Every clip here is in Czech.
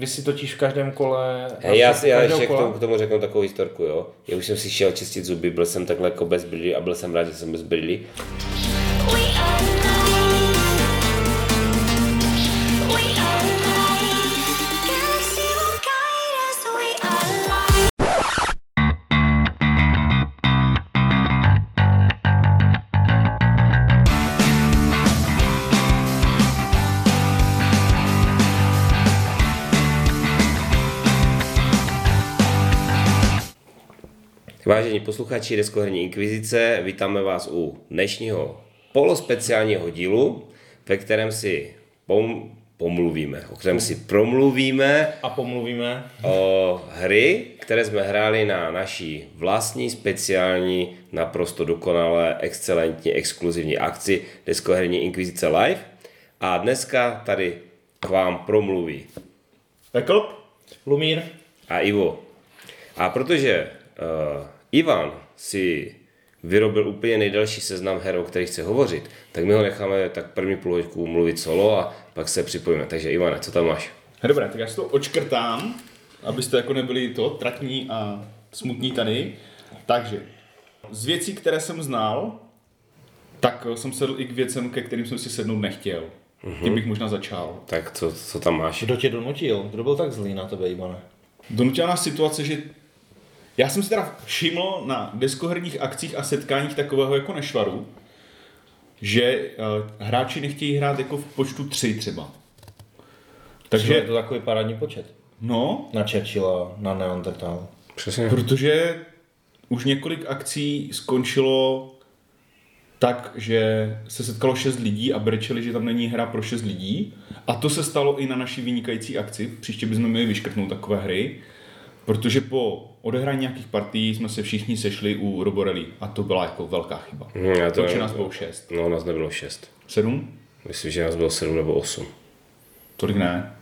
vy si totiž v každém kole... Hej, já si já ještě k tomu, k tomu řeknu takovou historku, jo. Já už jsem si šel čistit zuby, byl jsem takhle jako bez brýlí a byl jsem rád, že jsem bez brýlí. We are Vážení posluchači Deskoherní inkvizice, vítáme vás u dnešního polospeciálního dílu, ve kterém si pom- pomluvíme, o kterém si promluvíme A pomluvíme. o hry, které jsme hráli na naší vlastní speciální, naprosto dokonalé, excelentní, exkluzivní akci Deskoherní inkvizice Live. A dneska tady k vám promluví Jakob? Lumír? a Ivo. A protože uh, Ivan si vyrobil úplně nejdelší seznam her, o kterých chce hovořit, tak my ho necháme tak první půl hoďku mluvit solo a pak se připojíme. Takže Ivane, co tam máš? Dobré, tak já si to očkrtám, abyste jako nebyli to tratní a smutní tady. Takže, z věcí, které jsem znal, tak jsem sedl i k věcem, ke kterým jsem si sednout nechtěl. Mm-hmm. Tím bych možná začal. Tak co, co tam máš? Kdo tě donutil? Kdo byl tak zlý na tebe, Ivane? Donutila nás situace, že já jsem si teda všiml na deskoherních akcích a setkáních takového jako nešvaru, že uh, hráči nechtějí hrát jako v počtu tři třeba. Takže je to takový parádní počet. no, Na Churchilla, na Neandertal. Přesně. Protože už několik akcí skončilo tak, že se setkalo šest lidí a brečeli, že tam není hra pro šest lidí. A to se stalo i na naší vynikající akci. Příště bychom měli vyškrtnout takové hry. Protože po odehrání nějakých partií jsme se všichni sešli u Roborelli. A to byla jako velká chyba. Hm, já to To, že nás bylo šest. No, nás nebylo šest. Sedm? Myslím, že nás bylo sedm nebo osm. Tolik ne.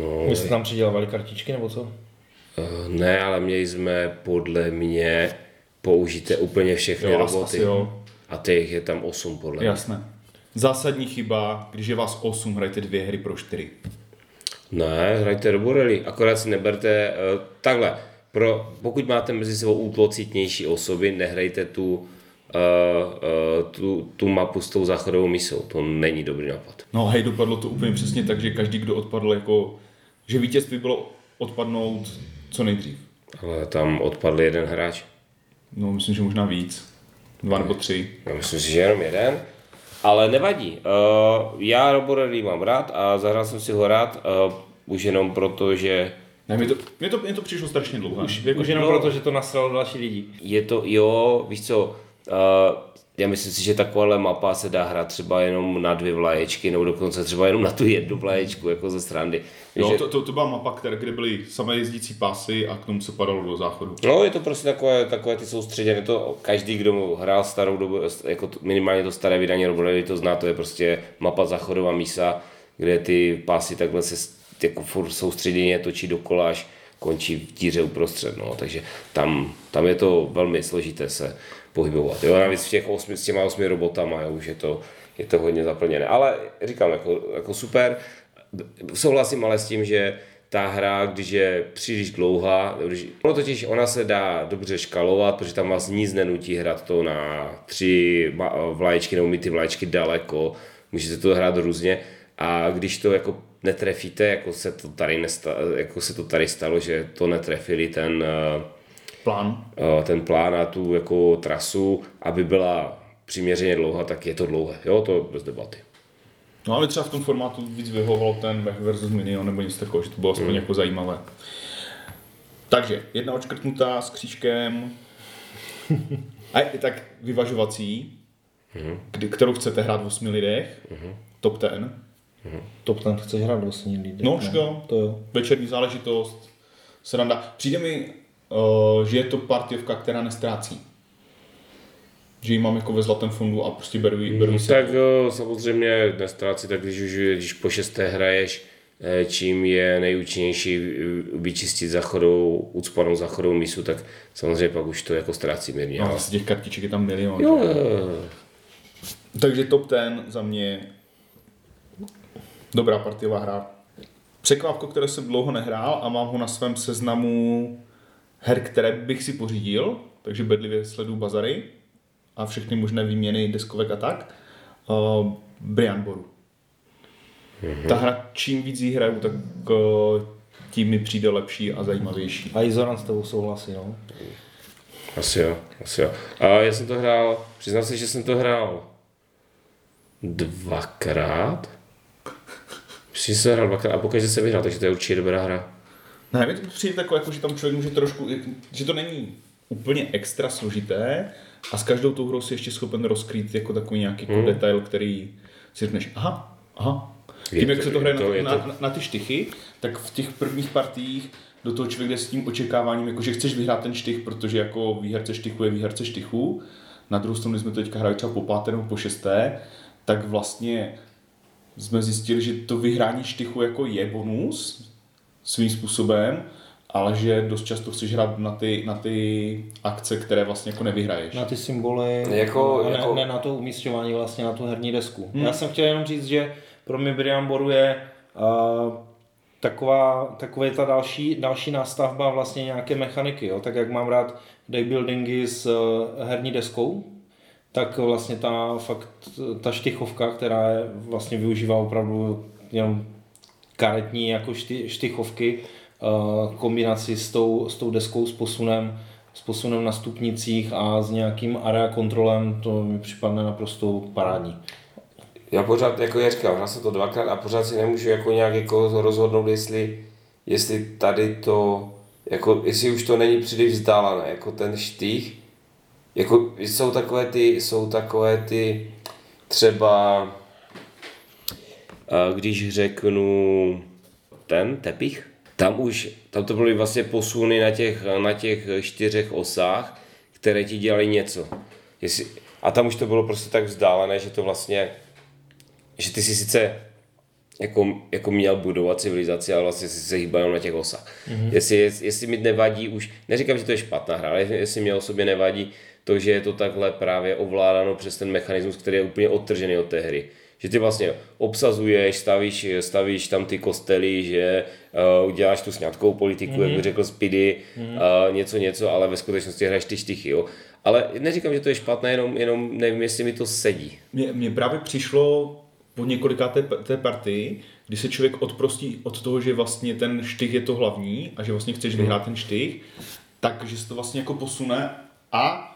No, Vy jste tam přidělávali kartičky, nebo co? eh, ne, ale měli jsme podle mě použité úplně všechny Jo, roboty. asi jo. A těch je tam osm podle mě. Jasné. Zásadní chyba, když je vás osm, hrajte dvě hry pro čtyři. Ne, hrajte do akorát si neberte uh, takhle. Pro, pokud máte mezi sebou útlocitnější osoby, nehrajte tu, uh, uh, tu, tu mapu s tou záchodovou misou. To není dobrý nápad. No hej, dopadlo to úplně přesně tak, že každý, kdo odpadl jako, že vítězství bylo odpadnout co nejdřív. Ale tam odpadl jeden hráč. No, myslím, že možná víc. Dva nebo tři. Já myslím si, že jenom jeden. Ale nevadí. Uh, já Roborelli mám rád a zahrál jsem si ho rád uh, už jenom proto, že Ne, mě to, mě to, mě to přišlo strašně dlouho. Už, jako, Už jenom proto, že to nasralo další lidi. je to, jo, víš co, uh, já myslím si, že takováhle mapa se dá hrát třeba jenom na dvě vlaječky, nebo dokonce třeba jenom na tu jednu vlaječku, jako ze srandy. jo, že, to, to, to, byla mapa, které, kde byly samé jezdící pásy a k tomu se padalo do záchodu. No, je to prostě takové, takové ty soustředěné, to každý, kdo hrál starou dobu, jako to, minimálně to staré vydání Roborelli, to zná, to je prostě mapa záchodová mísa, kde ty pásy takhle se jako furt soustředěně točí dokola, až končí v díře uprostřed, no, takže tam, tam je to velmi složité se pohybovat, jo, navíc v těch osmi, s těma osmi robotama, jo, už je to, je to hodně zaplněné, ale říkám, jako, jako super, souhlasím ale s tím, že ta hra, když je příliš dlouhá, ono totiž ona se dá dobře škalovat, protože tam vás nic nenutí hrát to na tři ma- vlaječky nebo mít ty vlaječky daleko, můžete to hrát různě. A když to jako netrefíte, jako se to tady, nesta, jako se to tady stalo, že to netrefili ten, eh, Plán. eh, ten plán a tu jako trasu, aby byla přiměřeně dlouhá, tak je to dlouhé, jo, to bez debaty. No ale třeba v tom formátu víc vyhovoval ten Mech versus Minion nebo něco takového, že to bylo aspoň Hmm. jako zajímavé. Takže, jedna očkrtnutá s křížkem. A je tak vyvažovací, Hmm. kdy, kterou chcete hrát v osmi lidech. Top ten. Top ten chceš hrát vlastně lidé. No, už jo. To jo. Večerní záležitost. Sranda. Přijde mi, uh, že je to partiovka, která nestrácí. Že ji mám jako ve zlatém fondu a prostě beru, ji- beru si. Tak jo, samozřejmě nestrácí, tak když už když po šesté hraješ, eh, čím je nejúčinnější eh, vyčistit záchodou, ucpanou záchodou mísu, tak samozřejmě pak už to jako ztrácí mírně. No, ale- zase těch kartiček je tam milion. Jo, jo. Takže top ten za mě dobrá partiová hra. překvapko, které jsem dlouho nehrál a mám ho na svém seznamu her, které bych si pořídil, takže bedlivě sleduju bazary a všechny možné výměny deskovek a tak. Uh, Brian Boru. Mm-hmm. Ta hra, čím víc jí hraju, tak uh, tím mi přijde lepší a zajímavější. A i Zoran s tebou souhlasí, no. Asi jo, asi jo. A já jsem to hrál, přiznám se, že jsem to hrál dvakrát. Myslím, že jsem hrál dvakrát a pokaždé jsem vyhrál, takže to je určitě dobrá hra. Ne, mi to přijde takové, jako, že tam člověk může trošku, že to není úplně extra složité a s každou tou hrou si ještě schopen rozkrýt jako takový nějaký Hmm. jako detail, který si řekneš, aha, aha. Je Tím, to- jak se to je hraje to- na, to- na, na, ty štychy, tak v těch prvních partiích do toho člověk jde s tím očekáváním, jako že chceš vyhrát ten štych, protože jako výherce štychu je výherce štychu. Na druhou stranu, když jsme to teďka hráli třeba po páté nebo po šesté, tak vlastně jsme zjistili, že to vyhrání štychu jako je bonus svým způsobem, ale že dost často chceš hrát na ty, na ty akce, které vlastně jako nevyhraješ. Na ty symboly, Jako- a ne, jako- ne, na to umístěvání vlastně na tu herní desku. Hmm. Já jsem chtěl jenom říct, že pro mě Brian Boru je uh, taková, takové ta další, další nástavba vlastně nějaké mechaniky, jo? tak jak mám rád deckbuildingy s uh, herní deskou, tak vlastně ta fakt, ta štychovka, která je, vlastně využívá opravdu jenom karetní jako šty, štychovky, uh, kombinaci s tou, s tou deskou s posunem, s posunem na stupnicích a s nějakým area kontrolem, to mi připadne naprosto parádní. Já pořád, jako já říkám, hrál jsem to dvakrát a pořád si nemůžu jako nějak jako rozhodnout, jestli, jestli tady to, jako jestli už to není příliš vzdálené, jako ten štých, jako jsou takové ty, jsou takové ty třeba, když řeknu ten tepich, tam už, tam to byly vlastně posuny na těch, na těch čtyřech osách, které ti dělali něco. Jestli, a tam už to bylo prostě tak vzdálené, že to vlastně, že ty si sice jako, jako měl budovat civilizaci, ale vlastně si se hýbal na těch osách. Mm-hmm. Jestli, jestli mi nevadí už, neříkám, že to je špatná hra, ale jestli mě osobě nevadí to, že je to takhle právě ovládáno přes ten mechanismus, který je úplně odtržený od té hry. Že ty vlastně obsazuješ, stavíš, stavíš tam ty kostely, že uh, uděláš tu sňatkovou politiku, mm-hmm. jak by řekl Speedy, mm-hmm. uh, něco, něco, ale ve skutečnosti hraješ ty štychy, jo. Ale neříkám, že to je špatné, jenom, jenom nevím, jestli mi to sedí. Mně, mně právě přišlo po několikáté p- té partii, kdy se člověk odprostí od toho, že vlastně ten štych je to hlavní a že vlastně chceš vyhrát ten štych, takže se to vlastně jako posune a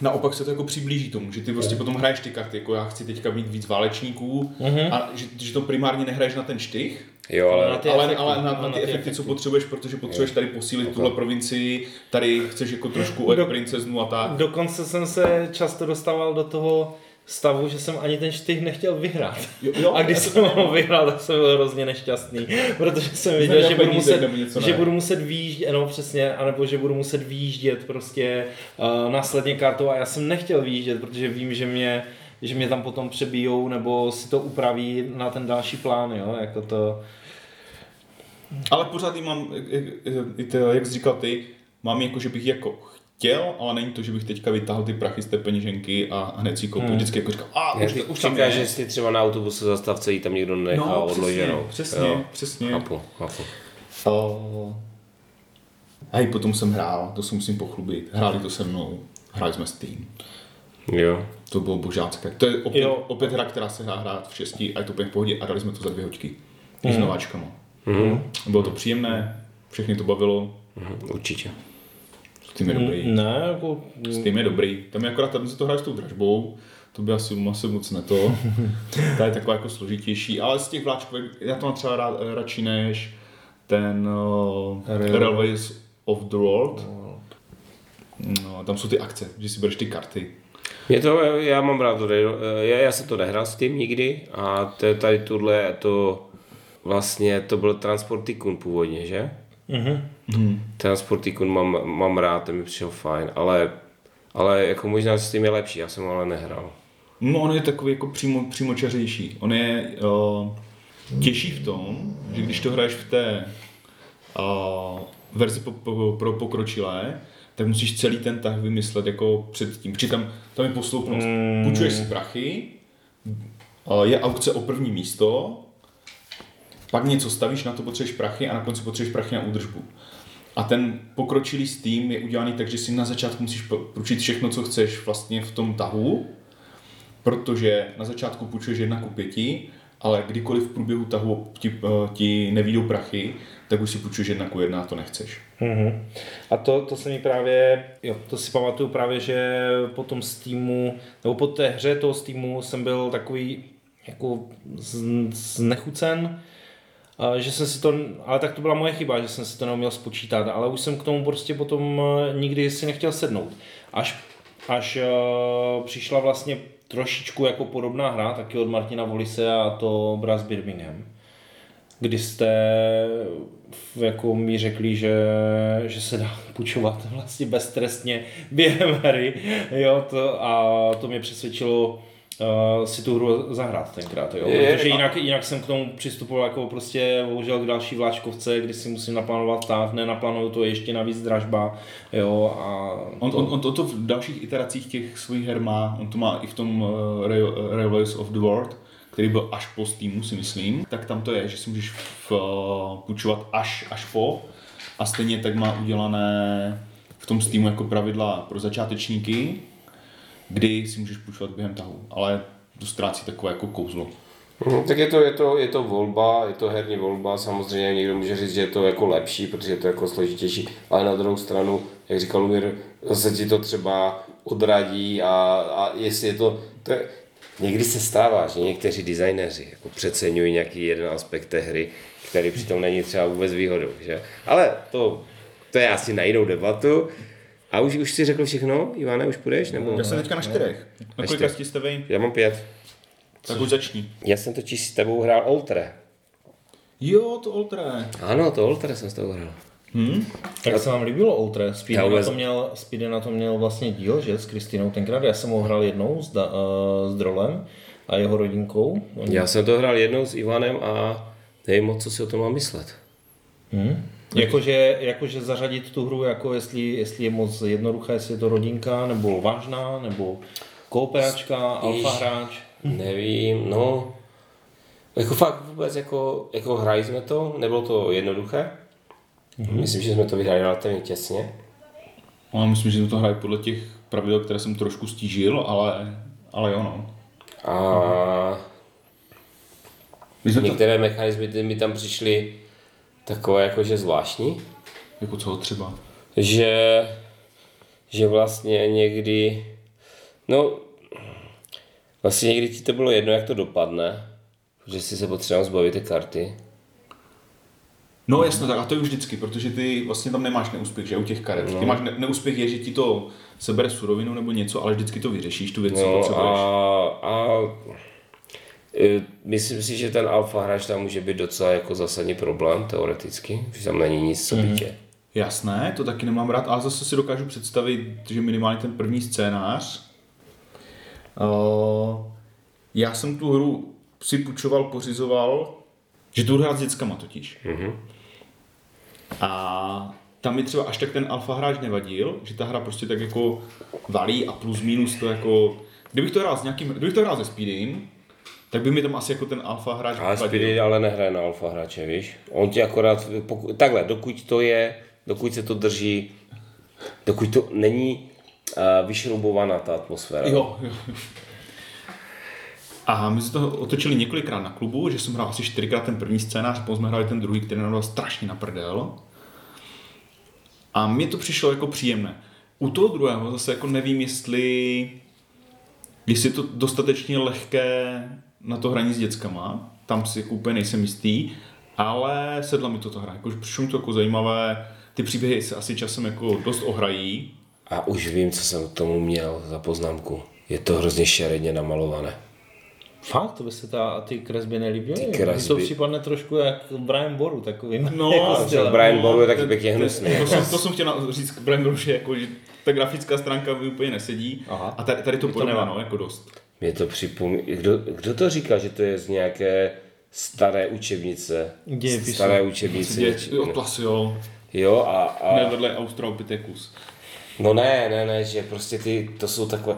naopak se to jako přiblíží tomu, že ty prostě potom hraješ ty karty, jako já chci teďka mít víc válečníků a že, že to primárně nehraješ na ten štych, Jo, ale, Na ty ale, efekty. ale na, No, na, na ty ty efekty, co efekty. potřebuješ, protože potřebuješ tady posílit tuhle provincii, tady chceš jako trošku od Do- princeznu a tak. Dokonce jsem se často dostával do toho stavu, že jsem ani ten štych nechtěl vyhrát. Jo, jo. a když jsem ho vyhrál, tak jsem byl hrozně nešťastný, protože jsem věděl, Znamená že budu, muset, že budu muset výjíždět, no přesně, anebo že budu muset výjíždět prostě uh, následně kartou a já jsem nechtěl výjíždět, protože vím, že mě že mě tam potom přebijou nebo si to upraví na ten další plán, jo, jako to, Ale pořád mám, jak, jak, jak jsi říkal ty, mám jako, že bych jako chtěl, ale není to, že bych teďka vytáhl ty prachy z té peněženky a hned si koupil. Hmm. Vždycky jako říkal, a Já už, už tam je. že si třeba na autobuse zastavce jí tam někdo nechá No, odloženou. přesně, přesně, přesně. Chápu, chápu. Uh, a i potom jsem hrál, to se musím pochlubit. Hráli to se mnou, hráli jsme s tým. Jo. To bylo božácké. To je opět, Jo. opět hra, která se dá hrát v šesti a je to úplně v pohodě a dali jsme to za dvě hoďky. I s nováčkama. Mhm. Bylo to příjemné, všechny to bavilo, Mhm, určitě. Tým je dobrý. ne, jako, Steam je dobrý. Tam je akorát, tam se to hraje s tou dražbou, to by asi, asi moc ne to. Ta je taková jako složitější, ale z těch vláčkových, já to mám třeba rád, radši než ten uh, Rail- Railways of the World. No, tam jsou ty akce, že si bereš ty karty. Mě to, já mám rád to, já, já jsem to nehrál s tím nikdy a to, je tady tuhle to vlastně to byl Transport Tycoon původně, že? Mhm. Transport Tycoon mám, mám rád, ten mi přišel fajn, ale, ale jako možná s tím je lepší, já jsem ho ale nehrál. No, on je takový jako přímo, přímočařejší. On je uh, těžší v tom, že když to hraješ v té uh, verzi po, po, pro pokročilé, tak musíš celý ten tah vymyslet jako předtím. Protože tam, tam je posloupnost. Mm. Půjčuješ si prachy, uh, je aukce o první místo pak něco stavíš, na to potřebuješ prachy a na konci potřebuješ prachy na údržbu. A ten pokročilý Steam je udělaný tak, že si na začátku musíš půjčit všechno, co chceš vlastně v tom tahu, protože na začátku půjčuješ jedna ku pěti, ale kdykoliv v průběhu tahu ti, eh, ti nevídou prachy, tak už si půjčuješ jedna ku jedna a to nechceš. Mhm. A to, to se mi právě, jo, to si pamatuju právě, že po tom Steamu, nebo po té hře toho Steamu jsem byl takový jako znechucen, že jsem si to, ale tak to byla moje chyba, že jsem si to neuměl spočítat, ale už jsem k tomu prostě potom eh, nikdy si nechtěl sednout. Až, až uh, přišla vlastně trošičku jako podobná hra, taky od Martina Volise a to Brass Birmingham kdy jste jako mi řekli, že, že se dá půjčovat vlastně beztrestně během hry, jo, to, a to mě přesvědčilo uh, si tu hru zahrát tenkrát, jo, Je, protože jinak, jinak jsem k tomu přistupoval jako prostě bohužel k další vláčkovce, kdy si musím naplánovat tah, nenaplánuju to ještě navíc dražba, jo, a On, to, on, on to, to v dalších iteracích těch svých her má, on to má i v tom uh, Rail- Railways of the World, který byl až po Steamu, si myslím, tak tam to je, že si můžeš v, uh, půjčovat až, až po. A stejně tak má udělané v tom Steamu jako pravidla pro začátečníky, kdy si můžeš půjčovat během tahu, ale to ztrácí takové jako kouzlo. Mhm, tak je to, je, to, je to volba, je to herní volba, samozřejmě někdo může říct, že je to jako lepší, protože je to jako složitější, ale na druhou stranu, jak říkal Lumír, zase ti to třeba odradí a, a jestli je to, to je, někdy se stává, že někteří designéři jako přeceňují nějaký jeden aspekt té hry, který přitom není třeba vůbec výhodou, že? Ale to, to je asi na jinou debatu. A už, už si řekl všechno, Ivane, už půjdeš? Nebo? Já jsem teďka na čtyřech. Na kolika čtyř. jste vy? Já mám pět. Tak už začni. Já jsem totiž s tebou hrál Oltre. Jo, to Oltré. Ano, to Oltre jsem s tebou hrál. Jak se vám líbilo Outre? Já Speedy na, to měl, Speedy na to měl vlastně díl, že, s Kristinou tenkrát. Já jsem ho hrál jednou s, da, uh, s Drolem a jeho rodinkou. Oni, Já jsem to hrál jednou s Ivanem a nevím moc, co si o tom mám myslet. hm? Jakože, jakože zařadit tu hru, jako jestli, jestli je moc jednoduchá, jestli je to rodinka, nebo vážná, nebo kooperačka, alfa hráč. Nevím, no. Jako fakt vůbec, jako, jako hráli jsme to, nebylo to jednoduché. Mm-hmm. Myslím, že jsme to vyhráli relativně těsně. No, myslím, že jsme to hráli podle těch pravidel, které jsem trošku stížil, ale, ale jo no. A My jsme to, některé mechanismy ty mi tam přišly takové jakože zvláštní. jako co třeba? že, že vlastně někdy, no, vlastně někdy ti to bylo jedno, jak to dopadne, že si se potřeboval zbavit ty karty. No jasno, tak a to je už vždycky, protože ty vlastně tam nemáš neúspěch, že u těch karet. No. Ty máš ne, neúspěch je, že ti to sebere surovinu nebo něco, ale vždycky to vyřešíš, tu věc, co No potřebuješ. a, a myslím si, že ten alfa hráč tam může být docela jako zásadní problém, teoreticky, že tam není nic, co by tě. Jasné, to taky nemám rád, ale zase si dokážu představit, že minimálně ten první scénář. Uh, já jsem tu hru si půjčoval, pořizoval, že tu hrát s dětskama totiž. Mhm. A tam mi třeba až tak ten alfa hráč nevadil, že ta hra prostě tak jako valí a plus minus to jako... Kdybych to hrál s nějakým, kdybych to hrál se Speedym, tak by mi tam asi jako ten alfa hráč Ale vadil. Speedy ale nehraje na alfa hráče, víš? On ti akorát, pokud, takhle, dokud to je, dokud se to drží, dokud to není uh, vyšroubovaná ta atmosféra. Jo, jo. A my jsme to otočili několikrát na klubu, že jsem hrál asi čtyřikrát ten první scénář, potom jsme hráli ten druhý, který nám dal strašně na prdel. A mně to přišlo jako příjemné. U toho druhého zase jako nevím, jestli, jestli je to dostatečně lehké na to hraní s dětskama, tam si jako úplně nejsem jistý, ale sedla mi to ta hra, jako, přišlo mi to jako zajímavé, ty příběhy se asi časem jako dost ohrají, A už vím, co jsem k tomu měl za poznámku. Je to hrozně šeredně namalované. Fakt, to by se ta, ty kresby nelíbily. Ty kresby. To připadne trošku jak Brian Boru, takovým No, jako že stylem. Brian Boru je taky pěkně hnusný. To jsem, to jsem chtěl na- říct k Brian že, jako, že ta grafická stránka mi úplně nesedí. Aha. A tady, tady to nemá. no, jako dost. Mě to připomíná, kdo, kdo to říká, že to je z nějaké staré učebnice? Dějepisu. Staré učebnice. Je, od klasy, jo. Jo, a, a Ne, vedle Australopithecus. No ne, ne, ne, že prostě ty, to jsou takové,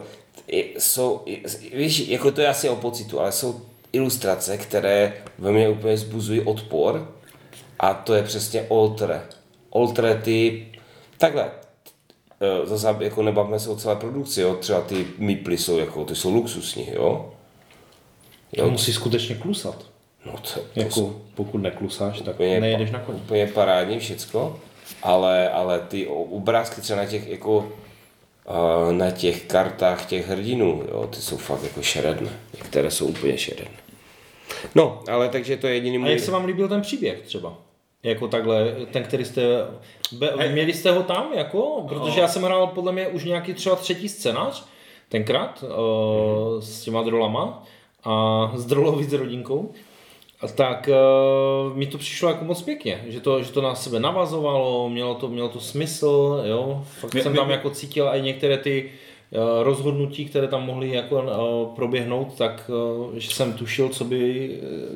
jsou, víš, jako to je asi o pocitu, ale jsou ilustrace, které ve mně úplně zbuzují odpor a to je přesně Oltre. Oltre ty, takhle, zase jako nebavíme se o celé produkci, jo? třeba ty miply jsou jako, ty jsou luxusní, jo? To musí skutečně klusat. No to, to Jako, pokud neklusáš, tak úplně, nejedeš na koni. úplně parádní všecko, ale, ale ty obrázky třeba na těch jako eh, na těch kartách těch hrdinů, jo, ty jsou fakt jako šeredné. Některé jsou úplně šeredné. No, ale takže to je jediný A můj... jak se vám líbil ten příběh třeba? Jako takhle, ten, který jste, be, měli jste ho tam, jako? Protože já jsem hrál podle mě už nějaký třeba třetí scénář, tenkrát, uh, s těma drolama a s drolovi s rodinkou. A tak uh, mi to přišlo jako moc pěkně, že to, že to na sebe navazovalo, mělo to, mělo to smysl, jo. Fakt My- jsem my- tam jako cítil i některé ty eh, rozhodnutí, které tam mohly jako proběhnout, tak že jsem tušil, co by,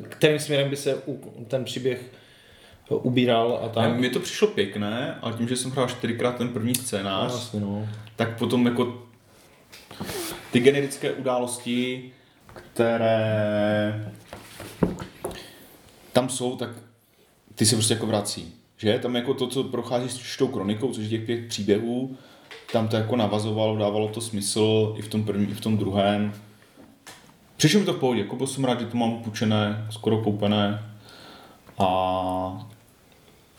kterým směrem by se ten příběh ubíral a tak. mně to přišlo pěkné, ale tím, že jsem hrál čtyřikrát ten první No, scénář, vlastně, no. tak potom jako ty generické události, které tam jsou, tak ty se prostě jako vrací. Že? Tam jako to, co prochází s tou kronikou, což je těch pět příběhů, tam to jako navazovalo, dávalo to smysl i v tom prvním, i v tom druhém. Přišlo mi to v pohodě, jako byl jsem rád, že to mám půjčené, skoro koupené a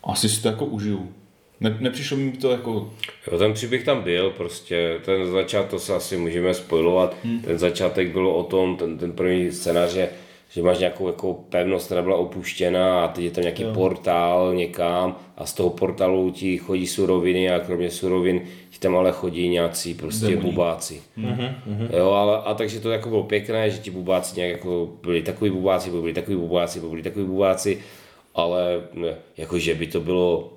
asi si to jako užiju. Ne, nepřišlo mi to jako Jo, ten příběh tam byl, prostě ten začátek, to se asi můžeme spojovat, hmm. ten začátek bylo o tom, ten, ten první scénář je, že máš nějakou jako pevnost, která byla opuštěna a teď je tam nějaký jo. portál někam a z toho portálu ti chodí suroviny a kromě surovin ti tam ale chodí nějací prostě Démoni. bubáci. Jo, ale, a takže to jako bylo pěkné, že ti bubáci nějak jako byli takový bubáci, byli takový bubáci, byli takový bubáci, ale ne, jako že by to bylo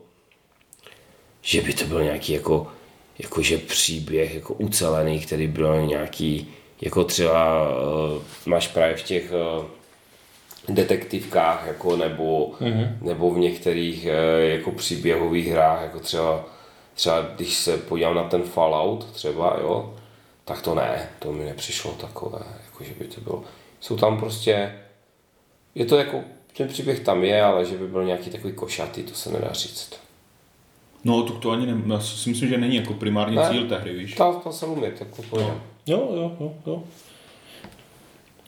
že by to byl nějaký jako, jakože příběh jako ucelený, který byl nějaký, jako třeba uh, máš právě v těch uh, detektivkách, jako nebo, mm-hmm. nebo v některých uh, jako příběhových hrách, jako třeba, třeba když se podívám na ten Fallout třeba, jo, tak to ne, to mi nepřišlo takové, jako že by to bylo, jsou tam prostě, je to jako, ten příběh tam je, ale že by byl nějaký takový košatý, to se nedá říct. No, to, to ani ne, já si myslím, že není jako primární Ne. cíl té hry, víš. To, to se umí, tak to pojde. Jo, jo, jo, jo.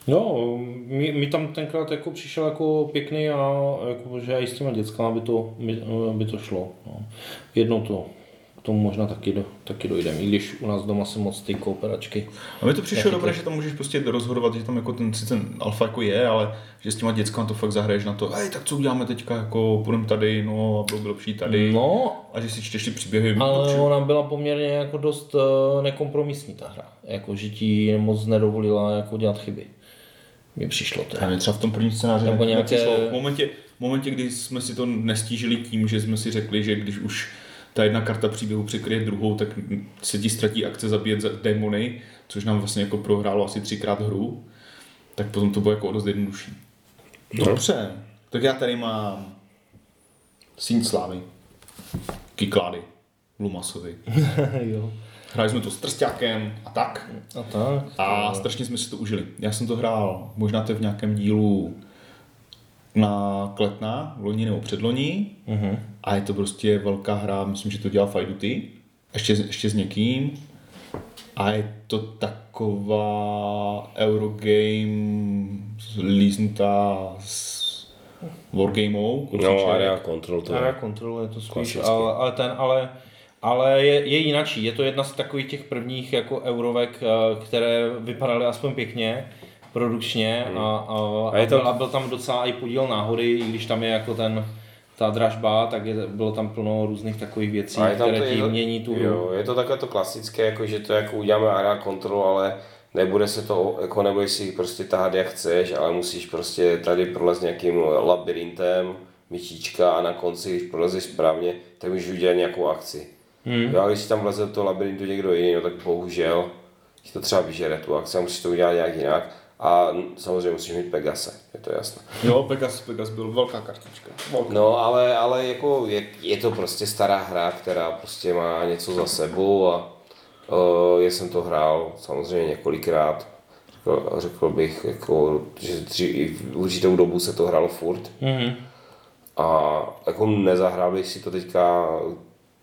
Jo, mi, mi tam tenkrát jako přišel jako pěkný a jako, že i s těma dětskama by to, by, by to šlo. No. Jednou to tomu možná taky, do, taky dojdeme, i když u nás doma se moc ty kooperačky. A mi to přišlo dobré, to- že tam můžeš prostě rozhodovat, že tam jako ten, sice ten alfa jako je, ale že s těma dětskama to fakt zahraješ na to, hej, tak co uděláme teďka, jako půjdeme tady, no a bylo by lepší tady. No, A že si čteš ty příběhy. ale určitě- ona byla poměrně jako dost eh, nekompromisní ta hra. Jako, že ti moc nedovolila jako dělat chyby. Mi přišlo to. A mě třeba v tom prvním scénáři Nebo nějaké- nepřišlo. V momentě, v momentě, kdy jsme si to nestížili tím, že jsme si řekli, že když už ta jedna karta příběhu překryje druhou, tak se ti ztratí akce zabíjet za démony, což nám vlastně jako prohrálo asi třikrát hru, tak potom to bylo jako o dost jednodušší. Dobře, tak já tady mám Síň slávy, Kiklády, Lumasovi. jo. Hráli jsme to s trstákem a tak. A tak. A strašně jsme si to užili. Já jsem to hrál, možná to je v nějakém dílu na Kletna, loni nebo předloni. Mhm. A je to prostě velká hra, myslím, že to dělá Fight Duty. Ještě, ještě s někým. A je to taková Eurogame líznutá s Wargamou. No, area control to Area je. Control je to spíš, ale, ale ten, ale, ale je, je jinačí. Je to jedna z takových těch prvních jako eurovek, eh, které vypadaly aspoň pěkně produkčně a, a, A je a, to- byl, a byl tam docela i podíl náhody, i když tam je jako ten ta dražba, tak je, bylo tam plno různých takových věcí, A je tam které to- ti to- mění tu hru. Jo, je to takové to klasické, jako že to jako uděláme area control, ale nebude se to, jako nebudeš si prostě tahat jak chceš, ale musíš prostě tady prolez nějakým labirintem, myčička a na konci, když prolezeš správně, tak můžeš udělat nějakou akci. Hmm. Jo, a když si tam vleze do toho labirintu někdo jiný, no tak bohužel ti to třeba vyžere tu akci a musíš to udělat nějak jinak. A samozřejmě musíš mít Pegase, je to jasné. Jo, Pegas, Pegas byl velká kartička. Velká. No, ale, ale jako je, je, to prostě stará hra, která prostě má něco za sebou a uh, já jsem to hrál samozřejmě několikrát. řekl, řekl bych, jako, že dřív, v určitou dobu se to hrálo furt. Mhm. A jako nezahrál bych si to teďka,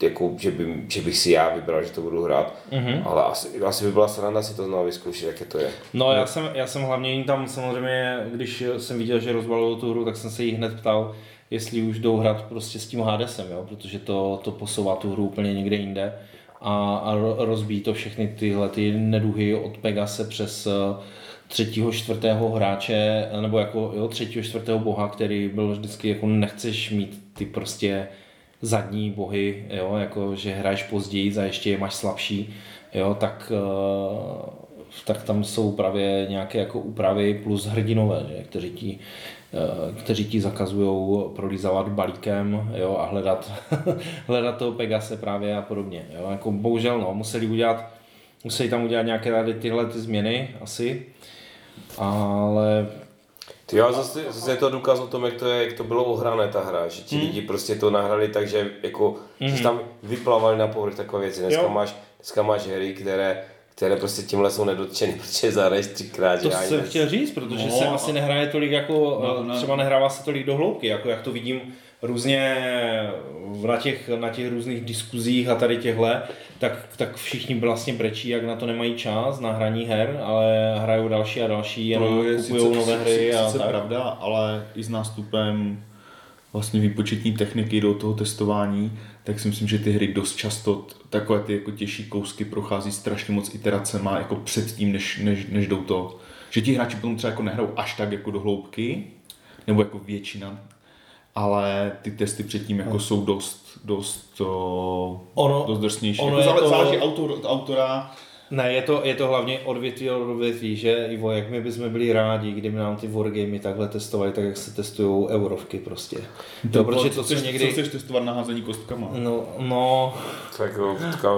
jako, že, by, že bych si já vybral, že to budu hrát, mm-hmm. ale asi, asi by byla sranda si to znovu vyzkoušet, jaké to je. No já jsem, já jsem hlavně tam samozřejmě, když jsem viděl, že rozbalují tu hru, tak jsem se jí hned ptal, jestli už jdou hrát prostě s tím Hadesem, jo? protože to, to posouvá tu hru úplně někde jinde a, a ro- rozbíjí to všechny tyhle ty neduhy od Pegase přes eh, třetího, čtvrtého hráče, nebo jako jo, třetího, čtvrtého boha, který byl vždycky jako nechceš mít ty prostě zadní bohy, jo, jako že hraješ později a ještě je máš slabší, jo, tak, eh, tak tam jsou právě nějaké jako úpravy plus hrdinové, že, kteří ti eh, kteří ti zakazují prolízávat balíkem jo, a hledat, hledat toho Pegase právě a podobně. Jo. Jako bohužel no, museli udělat, museli tam udělat nějaké tady tyhle ty změny asi, ale Ty jo, zase, zase je to důkaz o tom, jak to, je, jak to bylo ohrané ta hra, že ti lidi prostě to nahrali tak, že jako, že se tam vyplavali na povrch takové věci. Dneska Jo. máš, dneska máš hry, které, které prostě tímhle jsou nedotčeny, protože zahraješ třikrát. To jsem chtěl říct, protože No, se asi nehraje tolik jako, No, no, ne. třeba nehrává se tolik do hloubky, jako jak to vidím různě na těch, na těch různých diskuzích a tady těhle, tak, tak všichni vlastně brečí, jak na to nemají čas na hraní her, ale hrajou další a další, jenom kupují sice, nové hry sice, a sice tak. pravda, ale i s nástupem vlastně výpočetní techniky do toho testování, tak si myslím, že ty hry dost často takové ty jako těžší kousky prochází strašně moc iteracema jako předtím, než, než, než jdou to. Že ti hráči potom třeba jako nehrajou až tak jako do hloubky, nebo jako většina, ale ty testy předtím jako jsou dost, dost, Ono- dost drsnější. ono jako je zále- to- záleží autor, od autora, Ne, je to, je to hlavně odvětví od odvětví, že Ivo, jak my bychom byli rádi, kdyby nám ty wargamy takhle testovali, tak jak se testují eurovky prostě. To, protože to, co chceš, někdy... co chceš testovat na házení kostkama? No, no, Tak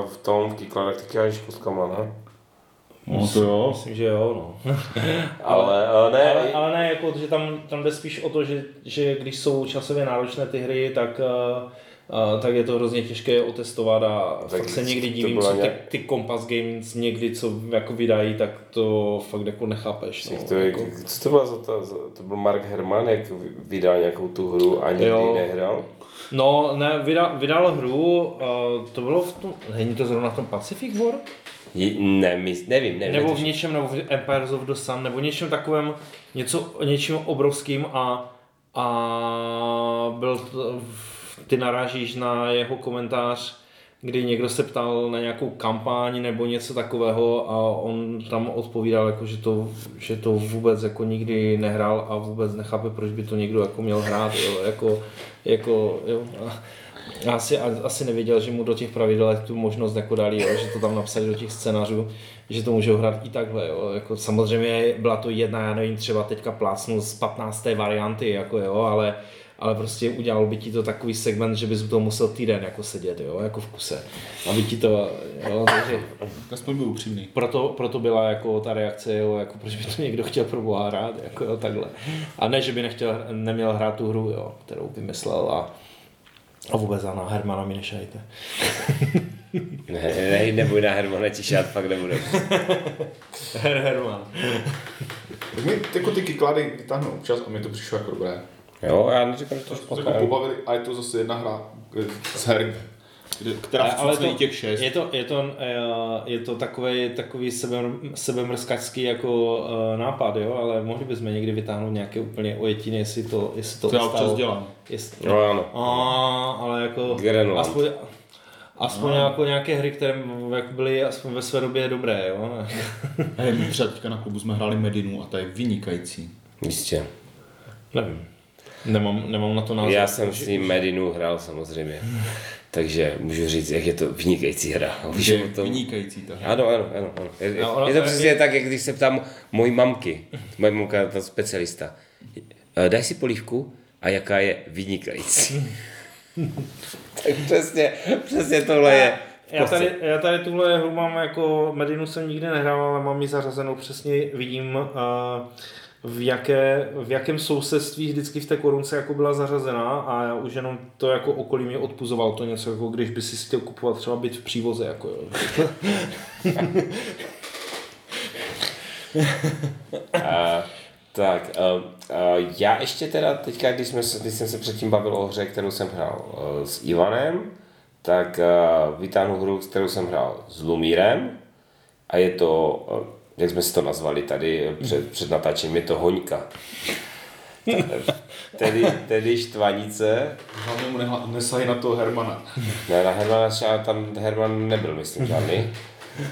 v tom, v Kikladech taky kostkama, ne? No to jo. myslím, že jo, no. Ale, ale ne, Ale, ale ne, jako, že tam, tam jde spíš o to, že, že když jsou časově náročné ty hry, tak, uh, uh, tak je to hrozně těžké otestovat a Tak fakt se někdy divím, co ty, nějak- ty Compass Games někdy, co jako vydají, tak to fakt jako nechápeš. No, to jako. co to bylo za to, to byl Mark Herman, jak vydal nějakou tu hru a nikdy Jo. nehrál? No, ne, vydal, vydal hru, uh, to bylo v tom, není to zrovna v tom Pacific War? Ne, my, nevím, nevím. nebo v něčem, nebo v Empires of the Sun, nebo něčem takovém, něco, něčím obrovským a, a byl, to- ty narážíš na jeho komentář, kdy někdo se ptal na nějakou kampaň nebo něco takového a on tam odpovídal, jako, že, to, že to vůbec jako nikdy nehrál a vůbec nechápe, proč by to někdo jako měl hrát. Jo, jako, jako, jo. A, asi, asi nevěděl, že mu do těch pravidel tu možnost jako dali, jo, že to tam napsali do těch scénářů, že to můžou hrát i takhle. Jo. Jako, samozřejmě byla to jedna, já nevím, třeba teďka plácnu z 15. varianty, jako, jo, ale, ale prostě udělal by ti to takový segment, že bys u toho musel týden jako sedět, jo, jako v kuse. Aby ti to, jo, takže Aspoň byl upřímný. proto, proto byla jako ta reakce, jo, jako proč by to někdo chtěl pro boha hrát, jako jo, takhle. A ne, že by nechtěl, neměl hrát tu hru, jo, kterou vymyslel a, a vůbec a na Hermana mi nešajte. Ne, ne, neboj na Hermana, tišát fakt nebude. Her Herman. Tak mi jako ty kyklady vytáhnou občas a mi to přišlo jako dobré. Jo, já neříkám, že to To špatné. jako pobavili a je to zase jedna hra z her, která Ale to- těch šest. Je to, je to, eh, je to takový, takový sebe, sebemrskačský jako eh, nápad, jo, ale mohli bychom někdy vytáhnout nějaké úplně ojetiny, jestli to, jestli to To já občas dělám. Jestli, No ano. A, ale jako Grenland. aspoň, aspoň no. jako nějaké hry, které jak byly aspoň ve své době dobré, jo. Hej, my třeba teďka na klubu jsme hráli Medinu a ta je vynikající. Jistě. Nevím. Nemám, nemám na to názor. Já jsem s ním Medinu hrál samozřejmě. Takže můžu říct, jak je to vynikající hra. Je o tom... vynikající ta hra. Ano, ano, ano. ano. Je, je, No, ono- je to přesně tak, jak když se ptám mojí mamky, moje mamka, ta specialista, "Eh, daj si polívku a jaká je vynikající. tak přesně, přesně tohle je. Já tady, já tady tuhle hru mám jako, Medinu jsem nikdy nehrál, ale mám ji zařazenou přesně, vidím uh, v, jaké, v jakém sousedství vždycky v té korunce jako byla zařazená a já už jenom to jako okolí mě odpuzoval to něco, jako když by si chtěl kupovat třeba byt v přívoze. Jako, jo. a, tak, a, a já ještě teda teďka, když, jsme, když jsem se předtím bavil o hře, kterou jsem hrál s Ivanem, tak vytáhnu hru, kterou jsem hrál s Lumírem a je to, jak jsme si to nazvali tady před, před natáčením, je to Hoňka. tedy, tedy štvanice, Hlavně mu neha- nesahy na toho Hermana. Ne, na Hermana třeba tam Herman nebyl, myslím, žádný.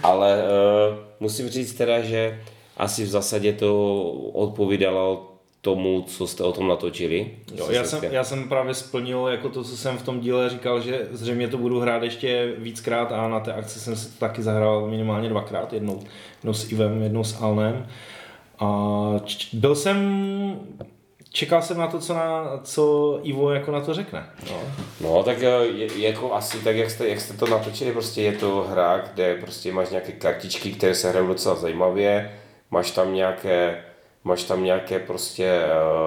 Ale uh, musím říct teda, že asi v zásadě to odpovídalo tomu, co jste o tom natočili. Jo, já, jsem, já jsem právě splnil jako to, co jsem v tom díle říkal, že zřejmě to budu hrát ještě víckrát a na té akci jsem si to taky zahrál minimálně dvakrát, jednou, jednou s Ivem, jednou s Alnem. A byl jsem, čekal jsem na to, co, na, co Ivo jako na to řekne. No. No, tak eh, je, jako asi tak, jak jste, jak jste to natočili, prostě je to hra, kde prostě máš nějaké kartičky, které se hrajou docela zajímavě, máš tam nějaké, máš tam nějaké prostě,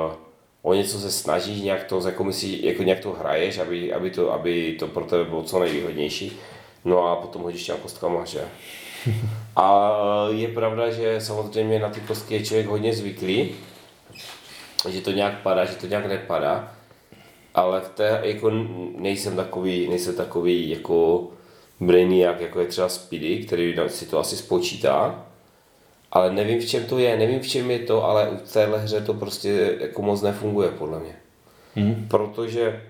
uh, o něco se snažíš, nějak to, jako, myslí, jako nějak to hraješ, aby, aby, to, aby to pro tebe bylo co nejvýhodnější. No a potom hodíš těma kostkama, že? A je pravda, že samozřejmě na ty kostky je člověk hodně zvyklý, že to nějak padá, že to nějak nepadá ale v té, jako nejsem takový, nejsem takový jako brainiac, jako je třeba Speedy, který si to asi spočítá, ale nevím v čem to je, nevím v čem je to, ale u téhle hře to prostě jako moc nefunguje podle mě. Hmm. Protože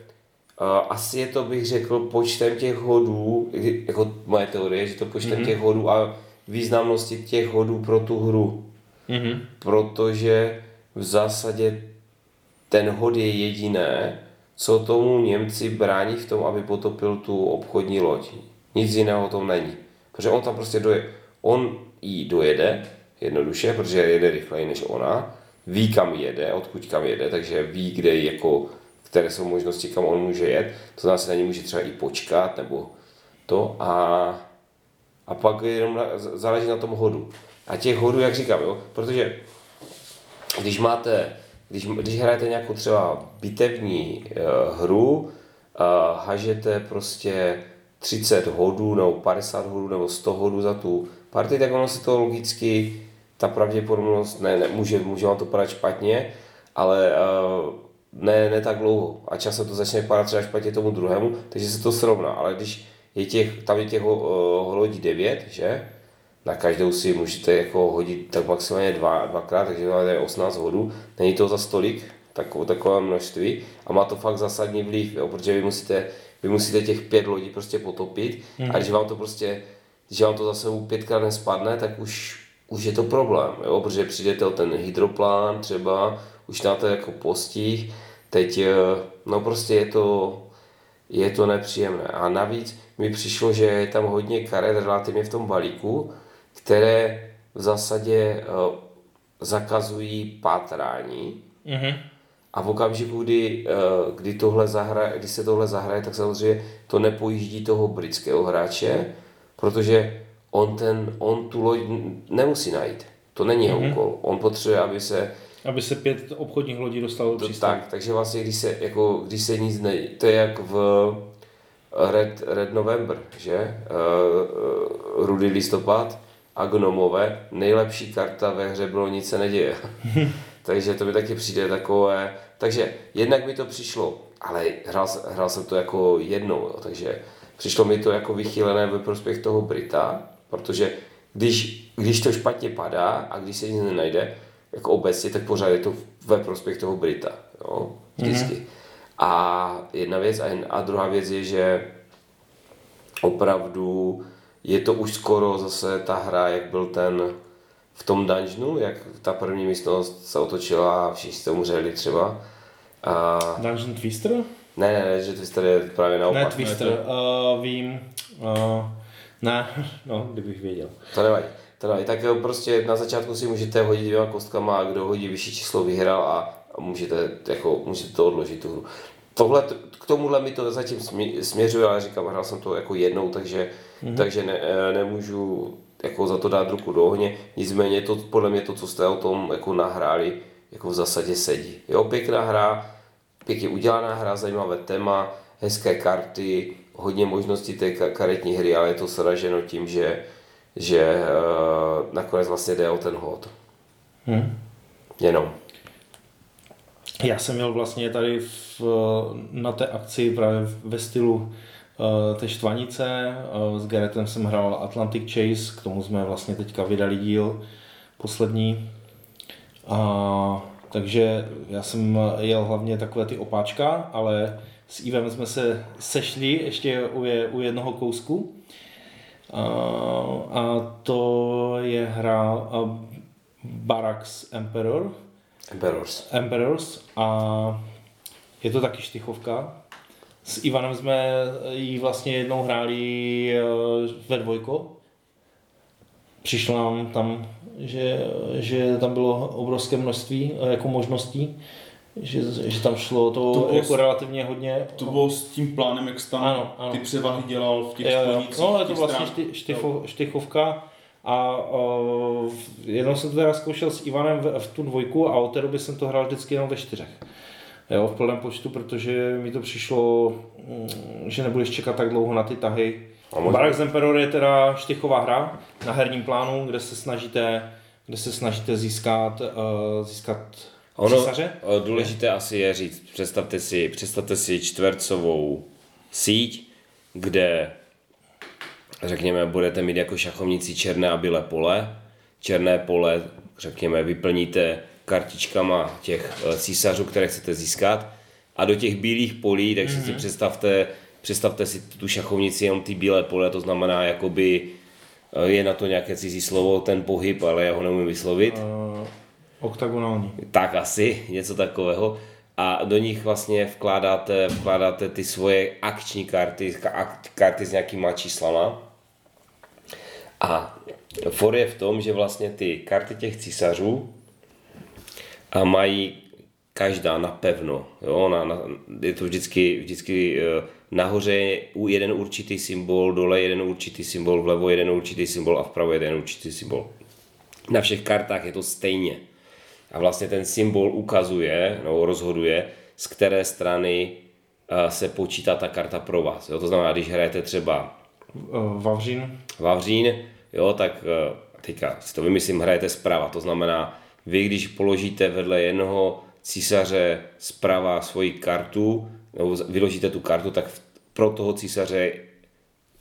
uh, asi je to, bych řekl, počtem těch hodů, jako moje teorie, že to počtem hmm. těch hodů a významnosti těch hodů pro tu hru. Mm-hmm. Protože v zásadě ten hod je jediné, co tomu Němci brání v tom, aby potopil tu obchodní loď. Nic jiného tom není. Protože on tam prostě doje, on jí dojede, jednoduše, protože jede rychleji než ona, ví kam jede, odkud kam jede, takže ví, kde jako, které jsou možnosti, kam on může jet, to znamená, že na ní může třeba i počkat, nebo to. A, a pak jenom na, záleží na tom hodu. A těch hodů, jak říkám, jo, protože když máte, když, když hrajete nějakou třeba bitevní uh, hru, uh, hažete prostě 30 hodů nebo 50 hodů nebo 100 hodů za tu partii, tak ono se to logicky, ta pravděpodobnost, ne, ne může, může vám to padat špatně, ale uh, ne, ne tak dlouho. A časem to začne padat třeba špatně tomu druhému, takže se to srovná. Ale když je těch, tam je těch uh, lodí 9, že? na každou si můžete jako hodit tak maximálně dva, dvakrát, takže máte 18 hodů. Není to za stolik, takové, takové množství a má to fakt zásadní vliv, jo, protože vy musíte, vy musíte těch pět lodí prostě potopit mm. a když vám to prostě, když vám to za sebou pětkrát nespadne, tak už, už je to problém, jo, protože přijdete o ten hydroplán třeba, už máte jako postih, teď, eh, no prostě je to, je to nepříjemné. A navíc mi přišlo, že je tam hodně karet relativně v tom balíku, které v zásadě uh, zakazují pátrání. Mm-hmm. A v okamžiku, kdy, uh, kdy, tohle zahraje, kdy se tohle zahraje, tak samozřejmě to nepojíždí toho britského hráče, protože on, ten, on tu loď nemusí najít. To není jeho úkol. On potřebuje, aby se Aby se pět obchodních lodí dostalo do přístavu. tak, takže vlastně, když se, jako, když se nic ne... To je jak v Red, Red November, že? Uh, Rudy listopad a gnomové. Nejlepší karta ve hře bylo nic se neděje. takže to mi taky přijde takové... Takže jednak mi to přišlo, ale hrál, hrál jsem to jako jednou, jo, takže přišlo mi to jako vychylené ve prospěch toho Brita, protože když, když to špatně padá a když se nic nenajde, jako obecně, tak pořád je to ve prospěch toho Brita, jo, vždycky. Mm-hmm. A jedna věc, a, a druhá věc je, že opravdu je to už skoro zase ta hra, jak byl ten v tom dungeonu, jak ta první místnost se otočila a všichni jste umřeli třeba. A, Dungeon Twister? Ne, ne, ne, že Twister je právě naopak. Ne, Twister, uh, vím. Uh, ne, no, kdybych věděl. To nevadí. To nevadí. Tak jo, prostě na začátku si můžete hodit dvěma kostkama a kdo hodí vyšší číslo vyhrál a, můžete, jako, můžete to odložit tu hru. Tohle, k tomuhle mi to zatím smě- směřuje, ale říkám, hrál jsem to jako jednou, takže, mm-hmm. takže ne, eh, nemůžu jako za to dát ruku do ohně. Nicméně to podle mě to, co jste o tom jako nahráli, jako v zásadě sedí. Jo, pěkná hra, pěkně udělaná hra, zajímavé téma, hezké karty, hodně možností té ka- karetní hry, ale je to sraženo tím, že, že uh, nakonec vlastně jde o ten hod. Hm. Jenom. Já jsem měl vlastně tady v, na té akci právě ve stylu uh, té štvanice. Uh, s Garetem jsem hrál Atlantic Chase, k tomu jsme vlastně teďka vydali díl poslední. A, takže já jsem jel hlavně takové ty opáčka, ale s Ivem jsme se sešli ještě u, je, u jednoho kousku. A, a to je hra Barracks Emperor. Emperors. Emperors a je to taky štychovka. S Ivanem jsme ji vlastně jednou hráli eh, ve dvojko. Přišlo nám tam, že, že tam bylo obrovské množství eh, jako možností, že, že tam šlo to, To bylo jako s- relativně hodně. To bylo s tím plánem, jak tam Ano, ano. ty převahy dělal v těch Jo. No, je to vlastně šty, štycho, štychovka a uh, jednou jsem to teda zkoušel s Ivanem v, v tu dvojku a od té doby jsem to hrál vždycky jenom ve čtyřech. Jo, v plném počtu, protože mi to přišlo, mm, že nebudeš čekat tak dlouho na ty tahy. A možná- Barracks Emperor je teda štychová hra na herním plánu, kde se snažíte, kde se snažíte získat, uh, získat Ono, císaře. o, důležité asi je říct, představte si, představte si čtvercovou síť, kde řekněme, budete mít jako šachovníci černé a bílé pole. Černé pole, řekněme, vyplníte kartičkama těch eh, císařů, které chcete získat. A do těch bílých polí, tak si, si představte, představte si tu šachovnici jenom ty bílé pole, to znamená, jakoby eh, je na to nějaké cizí slovo, ten pohyb, ale já ho neumím vyslovit Uh, oktagonální. tak asi, něco takového. A do nich vlastně vkládáte, vkládáte ty svoje akční karty, karty s nějakýma číslama. A for je v tom, že vlastně ty karty těch císařů a mají každá napevno. Jo? Na, na, je to vždycky, vždycky eh, nahoře je jeden určitý symbol, dole jeden určitý symbol, vlevo jeden určitý symbol a vpravo jeden určitý symbol. Na všech kartách je to stejně. A vlastně ten symbol ukazuje, nebo rozhoduje, z které strany eh, se počítá ta karta pro vás. Jo? To znamená, když hrajete třeba Uh, Vavřín. Vavřín, jo, tak eh, teďka si to vymyslím, hrajete zprava. To znamená, vy když položíte vedle jednoho císaře zprava svoji kartu, nebo vyložíte tu kartu, tak pro toho císaře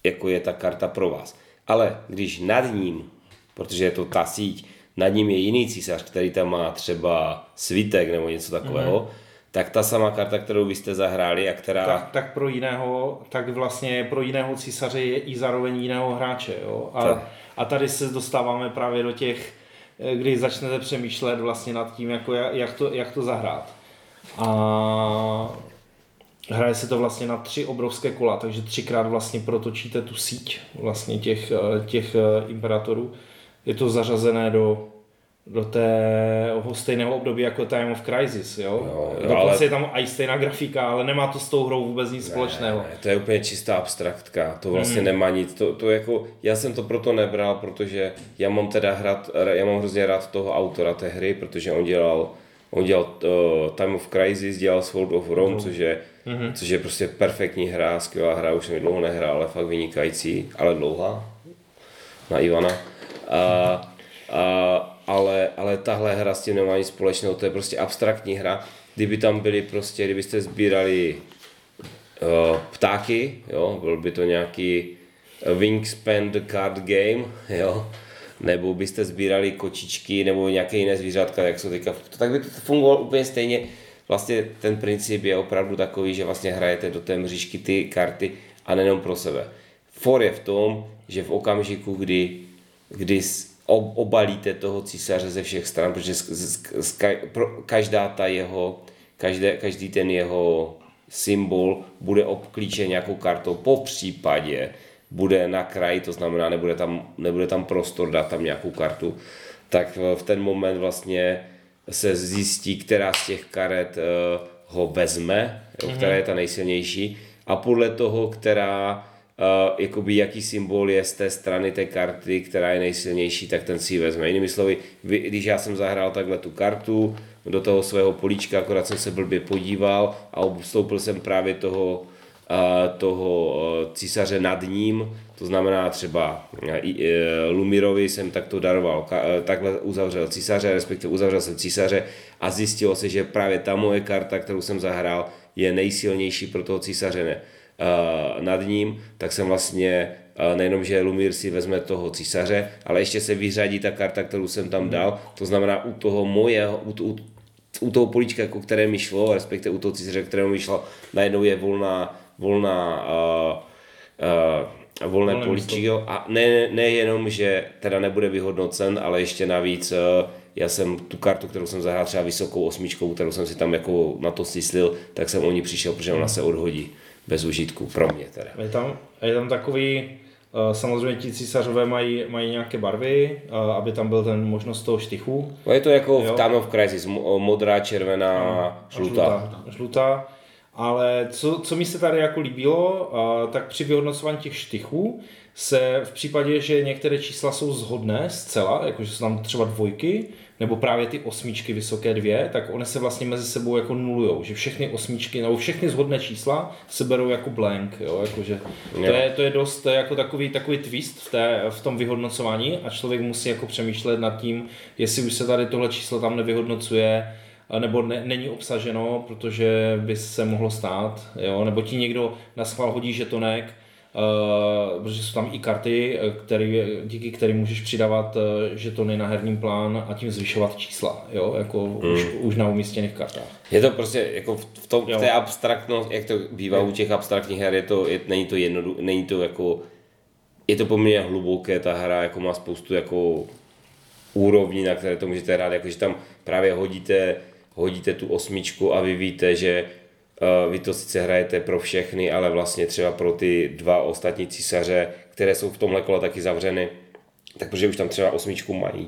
jako je ta karta pro vás. Ale když nad ním, protože je to ta síť, nad ním je jiný císař, který tam má třeba svitek nebo něco takového, mm-hmm. tak ta sama karta, kterou vy jste zahráli a která... tak, tak pro jiného, tak vlastně pro jiného císaře je i zároveň jiného hráče. Jo? A, Tak. a tady se dostáváme právě do těch, eh, kdy začnete přemýšlet vlastně nad tím, jako jak, jak, to, jak to zahrát. A hraje se to vlastně na tři obrovské kola, takže třikrát vlastně protočíte tu síť vlastně těch, eh, těch eh, imperatorů. Je to zařazené do do tého stejného období jako Time of Crisis, jo? Jo, jo, Dokonce ale- je tam i stejná grafika, ale nemá to s tou hrou vůbec nic společného. Ne, to je úplně čistá abstraktka, to vlastně Hmm. nemá nic, to, to jako, já jsem to proto nebral, protože já mám teda hrát, já mám hrozně rád toho autora té hry, protože on dělal, on dělal uh, Time of Crisis, dělal Sword of Rome, což je, Mhm. což je prostě perfektní hra, skvělá hra, už jsem ji dlouho nehrál, ale fakt vynikající, ale dlouhá, na Ivana. A, a, ale, ale tahle hra s tím nemá nic společného, to je prostě abstraktní hra. Kdyby tam byly prostě, kdybyste sbírali uh, ptáky, jo, byl by to nějaký Wingspan the Card Game, jo, nebo byste sbírali kočičky nebo nějaké jiné zvířátka, jak jsou teďka, tak by to fungovalo úplně stejně. Vlastně ten princip je opravdu takový, že vlastně hrajete do té mřížky ty karty a nejenom pro sebe. For je v tom, že v okamžiku, kdy, kdy obalíte toho císaře ze všech stran, protože z, z, z, ka- pro, každá ta jeho, každé, každý ten jeho symbol bude obklíčen nějakou kartou, po případě bude na kraji, to znamená, nebude tam, nebude tam prostor dát tam nějakou kartu, tak v ten moment vlastně se zjistí, která z těch karet eh, ho vezme, jo, která je ta nejsilnější a podle toho, která uh, jakoby jaký symbol je z té strany té karty, která je nejsilnější, tak ten si ji vezme. Jinými slovy, vy, když já jsem zahrál takhle tu kartu do toho svého políčka, akorát jsem se blbě podíval a obstoupil jsem právě toho eh, toho císaře nad ním, to znamená třeba eh, eh, Lumirovi jsem takto daroval, eh, takhle uzavřel císaře, respektive uzavřel jsem císaře a zjistilo se, že právě ta moje karta, kterou jsem zahrál, je nejsilnější pro toho císaře ne, nad ním, tak jsem vlastně nejenom, že Lumír si vezme toho císaře, ale ještě se vyřadí ta karta, kterou jsem tam dal, to znamená u toho mojeho, u, u, u toho políčka, jako které mi šlo, respektive u toho císaře, kterému mi šlo, najednou je volná, volná uh, uh, volné Volné políčko a ne, nejenom, že teda nebude vyhodnocen, ale ještě navíc uh, já jsem tu kartu, kterou jsem zahrál třeba vysokou osmičkou, kterou jsem si tam jako na to stislil, tak jsem o ní přišel, protože ona se odhodí bez užitku, pro mě teda. Je tam, je tam takový, eh, samozřejmě ti císařové mají, mají nějaké barvy, eh, aby tam byl ten možnost toho štychu. No je to jako v Jo. Time of Crisis, mo- modrá, červená, žlutá. žlutá. žlutá. Ale co, co mi se tady jako líbilo, tak při vyhodnocování těch štychů se v případě, že některé čísla jsou zhodné zcela, jakože jsou tam třeba dvojky, nebo právě ty osmičky vysoké dvě, tak one se vlastně mezi sebou jako nulujou, že všechny osmičky, nebo všechny zhodné čísla se berou jako blank, jo, jakože to je, to je dost to je jako takový, takový twist v, té, v tom vyhodnocování a člověk musí jako přemýšlet nad tím, jestli už se tady tohle číslo tam nevyhodnocuje, nebo ne, není obsaženo, protože by se mohlo stát, jo? nebo ti někdo na schvál hodí žetonek, uh, protože jsou tam i karty, eh, který, díky kterým můžeš přidávat uh, žetony na herní plán a tím zvyšovat čísla, jo? Jako hmm. už, už na umístěných kartách. Je to prostě jako v tom, v té abstraktnost, jak to bývá u těch abstraktních her, je to, je, není to jednodu, není to jako, je to poměrně hluboké, ta hra jako má spoustu jako úrovní, na které to můžete hrát, jakože tam právě hodíte, hodíte tu osmičku a vy víte, že uh, vy to sice hrajete pro všechny, ale vlastně třeba pro ty dva ostatní císaře, které jsou v tomhle kole taky zavřeny, tak protože už tam třeba osmičku mají,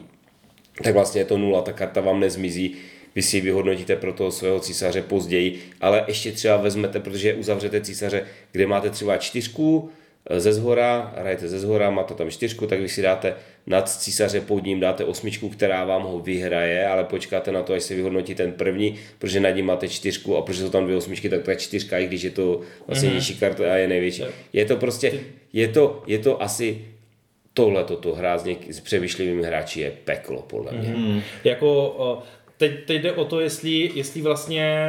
tak vlastně je to nula, ta karta vám nezmizí, vy si ji vyhodnotíte pro toho svého císaře později, ale ještě třeba vezmete, protože uzavřete císaře, kde máte třeba čtyřku eh, ze zhora, hrajete ze zhora, máte tam čtyřku, tak vy si dáte nad císaře pod ním, dáte osmičku, která vám ho vyhraje, ale počkáte na to, až se vyhodnotí ten první, protože nad ním máte čtyřku a protože jsou tam dvě osmičky, tak ta čtyřka, i když je to vlastně mm-hmm. nižší karta a je největší. Je to prostě, je to, je to asi tohle toto hrát s, něk- s přemýšlivými hráči je peklo, podle mě. Hmm. Jako, teď, teď jde o to, jestli, jestli vlastně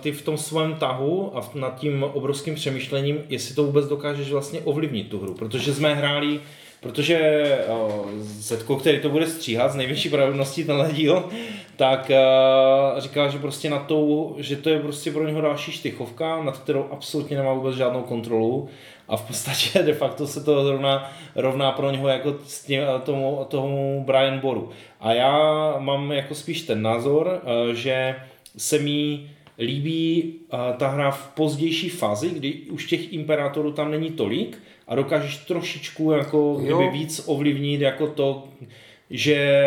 ty v tom svém tahu a nad tím obrovským přemýšlením, jestli to vůbec dokážeš vlastně ovlivnit tu hru, protože jsme hráli Protože uh, Zetko, který to bude stříhat z největší pravděpodobností tenhle díl, tak uh, říkal, že prostě na tou, že to je prostě pro něho další štychovka, nad kterou absolutně nemá vůbec žádnou kontrolu a v podstatě de facto se to zrovna rovná pro něho jako s tím, tomu, tomu Brian Boru. A já mám jako spíš ten názor, že se mi líbí ta hra v pozdější fázi, kdy už těch imperátorů tam není tolik a dokážeš trošičku jako kdyby víc ovlivnit jako to, že